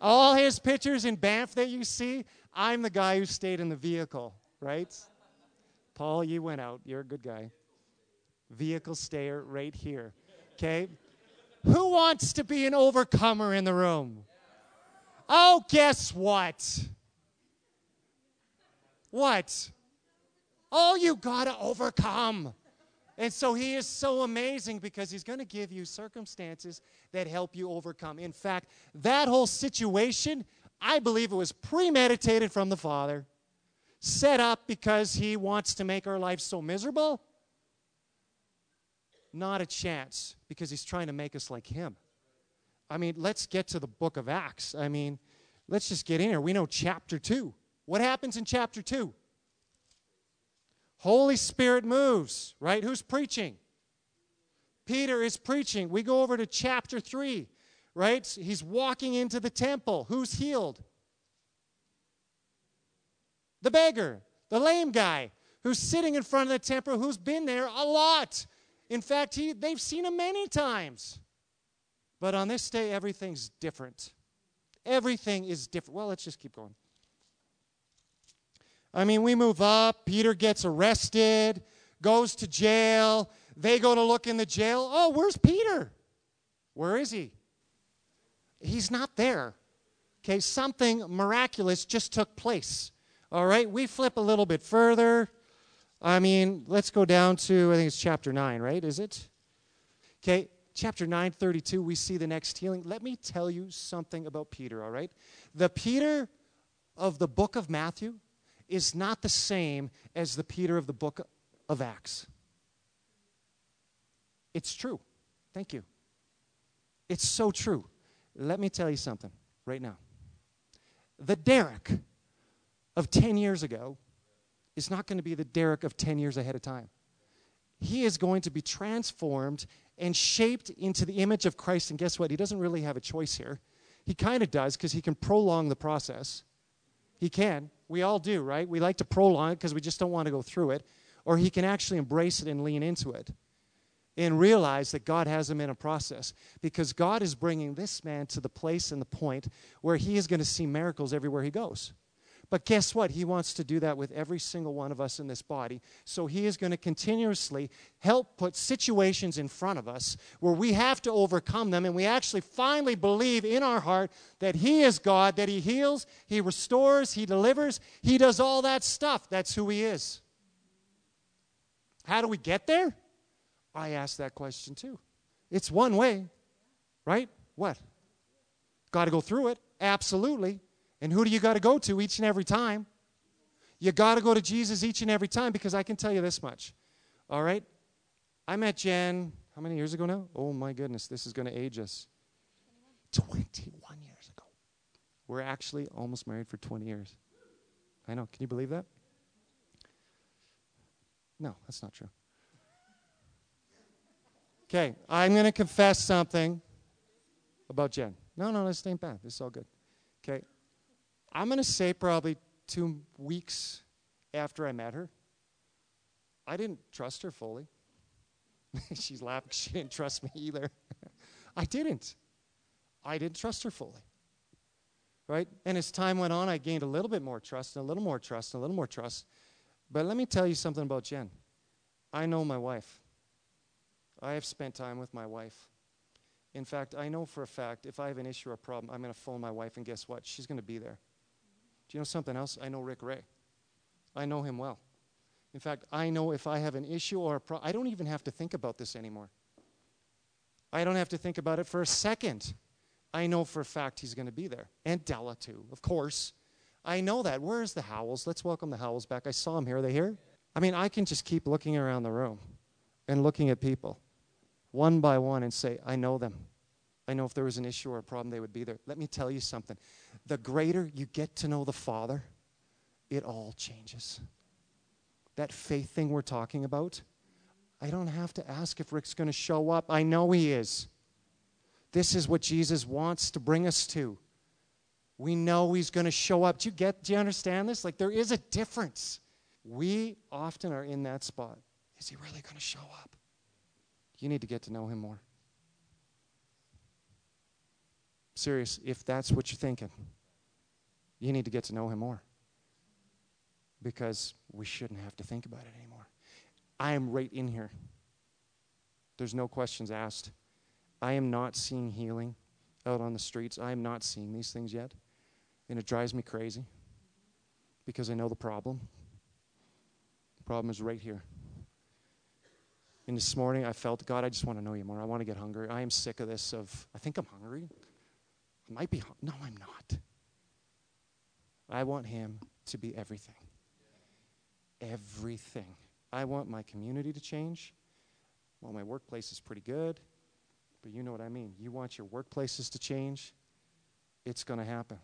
All his pictures in Banff that you see, I'm the guy who stayed in the vehicle, right? Paul, you went out. You're a good guy. Vehicle stayer right here. Okay? Who wants to be an overcomer in the room? Oh, guess what? What? Oh, you got to overcome. And so he is so amazing because he's going to give you circumstances that help you overcome. In fact, that whole situation, I believe it was premeditated from the Father, set up because he wants to make our life so miserable. Not a chance because he's trying to make us like him. I mean, let's get to the book of Acts. I mean, let's just get in here. We know chapter 2. What happens in chapter 2? Holy Spirit moves, right? Who's preaching? Peter is preaching. We go over to chapter 3, right? He's walking into the temple. Who's healed? The beggar, the lame guy who's sitting in front of the temple, who's been there a lot. In fact, he, they've seen him many times. But on this day, everything's different. Everything is different. Well, let's just keep going. I mean, we move up. Peter gets arrested, goes to jail. They go to look in the jail. Oh, where's Peter? Where is he? He's not there. Okay, something miraculous just took place. All right, we flip a little bit further. I mean, let's go down to, I think it's chapter 9, right? Is it? Okay, chapter 9, 32, we see the next healing. Let me tell you something about Peter, all right? The Peter of the book of Matthew is not the same as the Peter of the book of Acts. It's true. Thank you. It's so true. Let me tell you something right now. The Derek of 10 years ago is not going to be the Derek of 10 years ahead of time. He is going to be transformed and shaped into the image of Christ. And guess what? He doesn't really have a choice here. He kind of does because he can prolong the process. He can. We all do, right? We like to prolong it because we just don't want to go through it. Or he can actually embrace it and lean into it and realize that God has him in a process because God is bringing this man to the place and the point where he is going to see miracles everywhere he goes. But guess what? He wants to do that with every single one of us in this body. So he is going to continuously help put situations in front of us where we have to overcome them and we actually finally believe in our heart that he is God, that he heals, he restores, he delivers, he does all that stuff. That's who he is. How do we get there? I ask that question too. It's one way, right? What? Got to go through it. Absolutely. And who do you got to go to each and every time? You got to go to Jesus each and every time because I can tell you this much. All right? I met Jen, how many years ago now? Oh my goodness, this is going to age us. 21 years ago. We're actually almost married for 20 years. I know. Can you believe that? No, that's not true. Okay, I'm going to confess something about Jen. No, no, this ain't bad. This is all good. I'm going to say probably two weeks after I met her, I didn't trust her fully. She's laughing. She didn't trust me either. I didn't. I didn't trust her fully. Right? And as time went on, I gained a little bit more trust and a little more trust and a little more trust. But let me tell you something about Jen. I know my wife. I have spent time with my wife. In fact, I know for a fact if I have an issue or a problem, I'm going to phone my wife, and guess what? She's going to be there. Do you know something else? I know Rick Ray. I know him well. In fact, I know if I have an issue or a problem, I don't even have to think about this anymore. I don't have to think about it for a second. I know for a fact he's going to be there. And Della, too, of course. I know that. Where's the Howells? Let's welcome the Howells back. I saw them here. Are they here? I mean, I can just keep looking around the room and looking at people one by one and say, I know them. I know if there was an issue or a problem, they would be there. Let me tell you something. The greater you get to know the Father, it all changes. That faith thing we're talking about, I don't have to ask if Rick's going to show up. I know he is. This is what Jesus wants to bring us to. We know he's going to show up. Do you get do you understand this? Like there is a difference. We often are in that spot. Is he really going to show up? You need to get to know him more. Serious, if that's what you're thinking, you need to get to know him more. Because we shouldn't have to think about it anymore. I am right in here. There's no questions asked. I am not seeing healing out on the streets. I am not seeing these things yet. And it drives me crazy because I know the problem. The problem is right here. And this morning I felt, God, I just want to know you more. I want to get hungry. I am sick of this of I think I'm hungry. Might be no, I'm not. I want him to be everything. Everything. I want my community to change. Well, my workplace is pretty good, but you know what I mean. You want your workplaces to change, it's going to happen.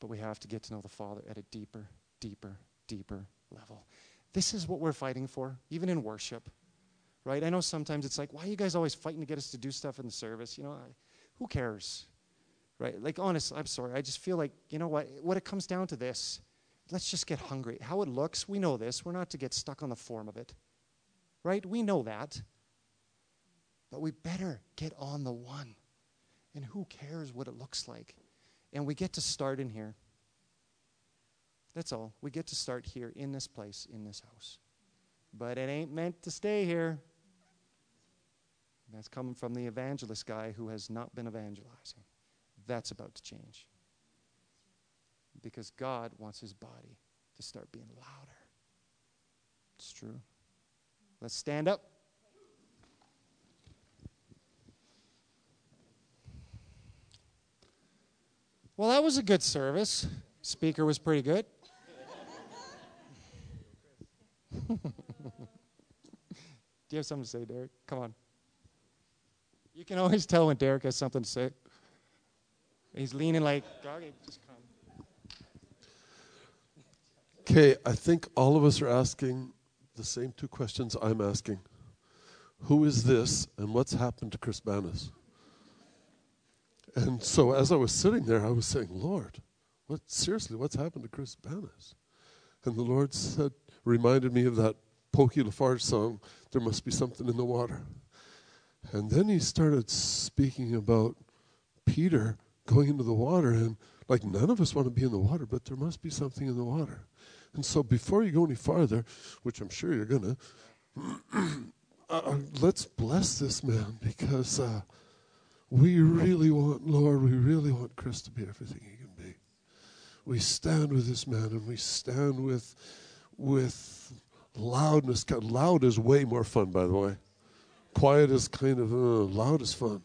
But we have to get to know the Father at a deeper, deeper, deeper level. This is what we're fighting for, even in worship, right? I know sometimes it's like, why are you guys always fighting to get us to do stuff in the service? You know, I, who cares, right? Like, honestly, I'm sorry. I just feel like, you know what? What it comes down to this let's just get hungry. How it looks, we know this. We're not to get stuck on the form of it, right? We know that. But we better get on the one. And who cares what it looks like? And we get to start in here. That's all. We get to start here in this place, in this house. But it ain't meant to stay here. That's coming from the evangelist guy who has not been evangelizing. That's about to change because God wants his body to start being louder. It's true. Let's stand up. Well, that was a good service. Speaker was pretty good. Do you have something to say, Derek? Come on. You can always tell when Derek has something to say. He's leaning like, doggy, just come. Okay, I think all of us are asking the same two questions I'm asking. Who is this and what's happened to Chris Banas? And so as I was sitting there, I was saying, Lord, what seriously, what's happened to Chris Banas? And the Lord said, reminded me of that Pokey Lafarge song, There Must Be Something in the Water. And then he started speaking about Peter going into the water and like none of us want to be in the water, but there must be something in the water. And so before you go any farther, which I'm sure you're to, uh, let's bless this man because uh, we really want, Lord, we really want Chris to be everything he can be. We stand with this man and we stand with, with loudness. Loud is way more fun, by the way. Quiet is kind of, uh, loud is fun.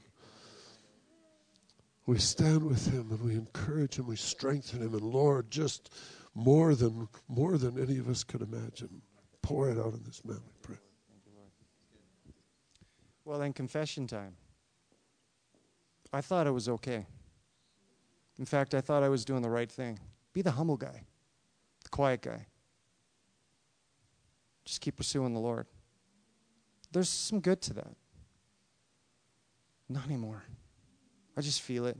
We stand with him and we encourage him, we strengthen him, and Lord, just more than more than any of us could imagine. Pour it out on this man, we pray. Well, then, confession time. I thought it was okay. In fact, I thought I was doing the right thing. Be the humble guy, the quiet guy. Just keep pursuing the Lord. There's some good to that. Not anymore. I just feel it.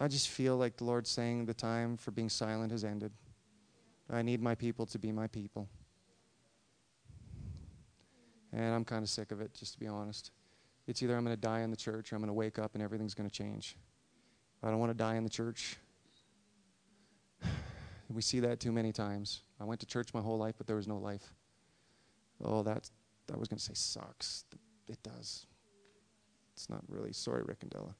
I just feel like the Lord saying the time for being silent has ended. I need my people to be my people. And I'm kind of sick of it, just to be honest. It's either I'm going to die in the church or I'm going to wake up and everything's going to change. I don't want to die in the church. We see that too many times. I went to church my whole life, but there was no life. Oh, that I was going to say sucks. It does. It's not really. Sorry, Rick and Della.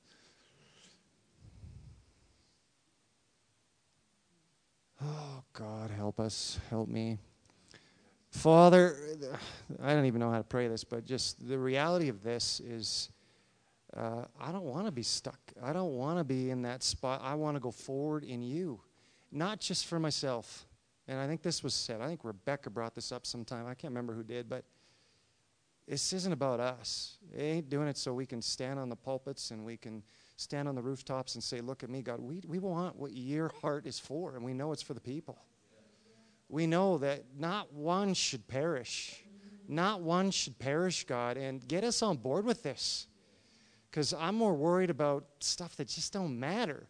Oh, God, help us. Help me. Father, I don't even know how to pray this, but just the reality of this is uh, I don't want to be stuck. I don't want to be in that spot. I want to go forward in you, not just for myself. And I think this was said. I think Rebecca brought this up sometime. I can't remember who did, but this isn't about us. It ain't doing it so we can stand on the pulpits and we can stand on the rooftops and say, Look at me, God. We, we want what your heart is for, and we know it's for the people. We know that not one should perish. Not one should perish, God. And get us on board with this. Because I'm more worried about stuff that just don't matter.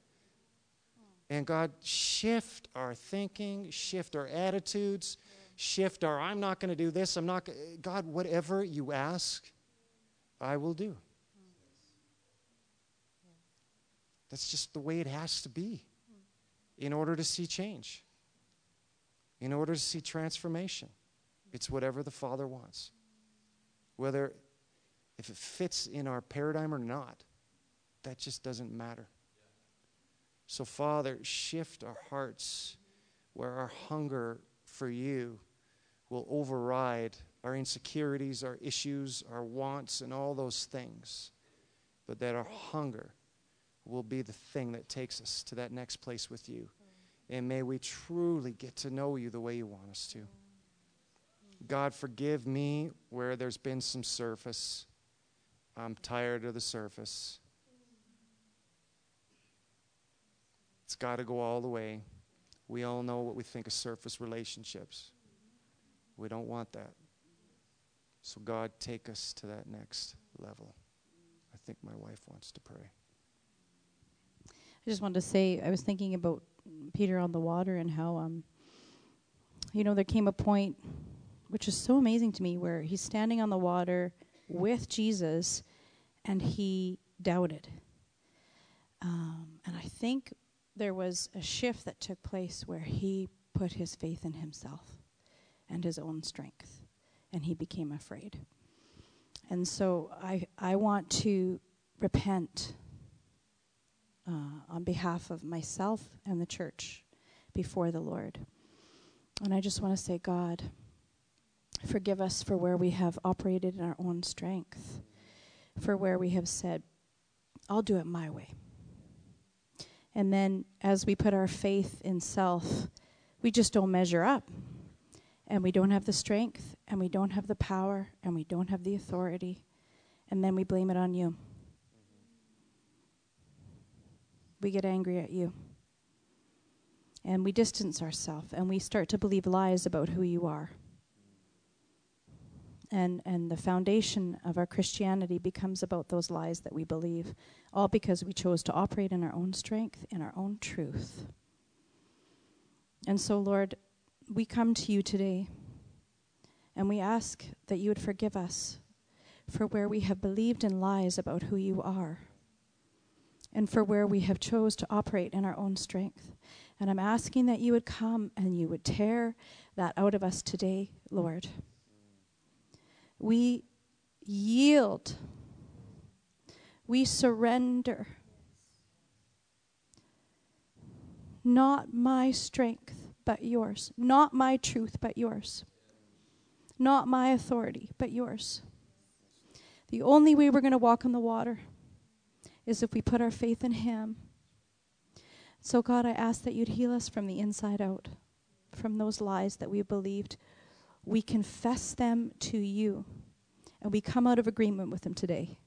And God, shift our thinking, shift our attitudes, shift our, I'm not going to do this, I'm not, God, whatever you ask, I will do. That's just the way it has to be in order to see change, in order to see transformation. It's whatever the Father wants. Whether if it fits in our paradigm or not, that just doesn't matter. So, Father, shift our hearts where our hunger for you will override our insecurities, our issues, our wants, and all those things, but that our hunger will be the thing that takes us to that next place with you. And may we truly get to know you the way you want us to. God, forgive me where there's been some surface. I'm tired of the surface. It's got to go all the way. We all know what we think of surface relationships. We don't want that. So, God, take us to that next level. I think my wife wants to pray. I just wanted to say, I was thinking about Peter on the water and how, um, you know, there came a point, which is so amazing to me, where he's standing on the water with Jesus and he doubted. Um, and I think there was a shift that took place where he put his faith in himself and his own strength, and he became afraid. And so I, I want to repent uh, on behalf of myself and the church before the Lord. And I just want to say, God, forgive us for where we have operated in our own strength, for where we have said, I'll do it my way. And then as we put our faith in self, we just don't measure up. And we don't have the strength, and we don't have the power, and we don't have the authority. And then we blame it on you. We get angry at you. And we distance ourselves, and we start to believe lies about who you are. And, and the foundation of our Christianity becomes about those lies that we believe, all because we chose to operate in our own strength, in our own truth. And so, Lord, we come to you today and we ask that you would forgive us for where we have believed in lies about who you are and for where we have chose to operate in our own strength. And I'm asking that you would come and you would tear that out of us today, Lord. We yield. We surrender. Not my strength, but yours. Not my truth, but yours. Not my authority, but yours. The only way we're going to walk on the water is if we put our faith in Him. So, God, I ask that you'd heal us from the inside out, from those lies that we believed. We confess them to you, and we come out of agreement with them today.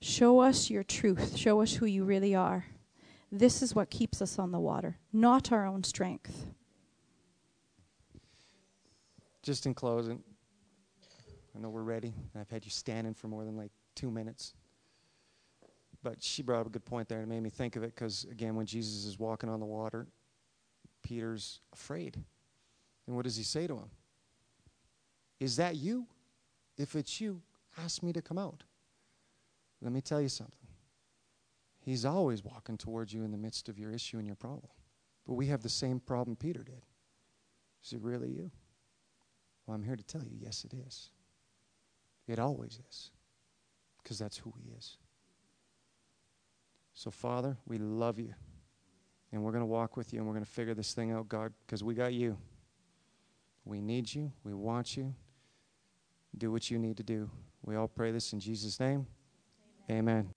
Show us your truth. Show us who you really are. This is what keeps us on the water, not our own strength. Just in closing, I know we're ready. I've had you standing for more than like two minutes. But she brought up a good point there and it made me think of it because, again, when Jesus is walking on the water, Peter's afraid. And what does he say to him? Is that you? If it's you, ask me to come out. Let me tell you something. He's always walking towards you in the midst of your issue and your problem. But we have the same problem Peter did. Is it really you? Well, I'm here to tell you, yes, it is. It always is. Because that's who he is. So, Father, we love you. And we're going to walk with you and we're going to figure this thing out, God, because we got you. We need you. We want you. Do what you need to do. We all pray this in Jesus' name. Amen. Amen.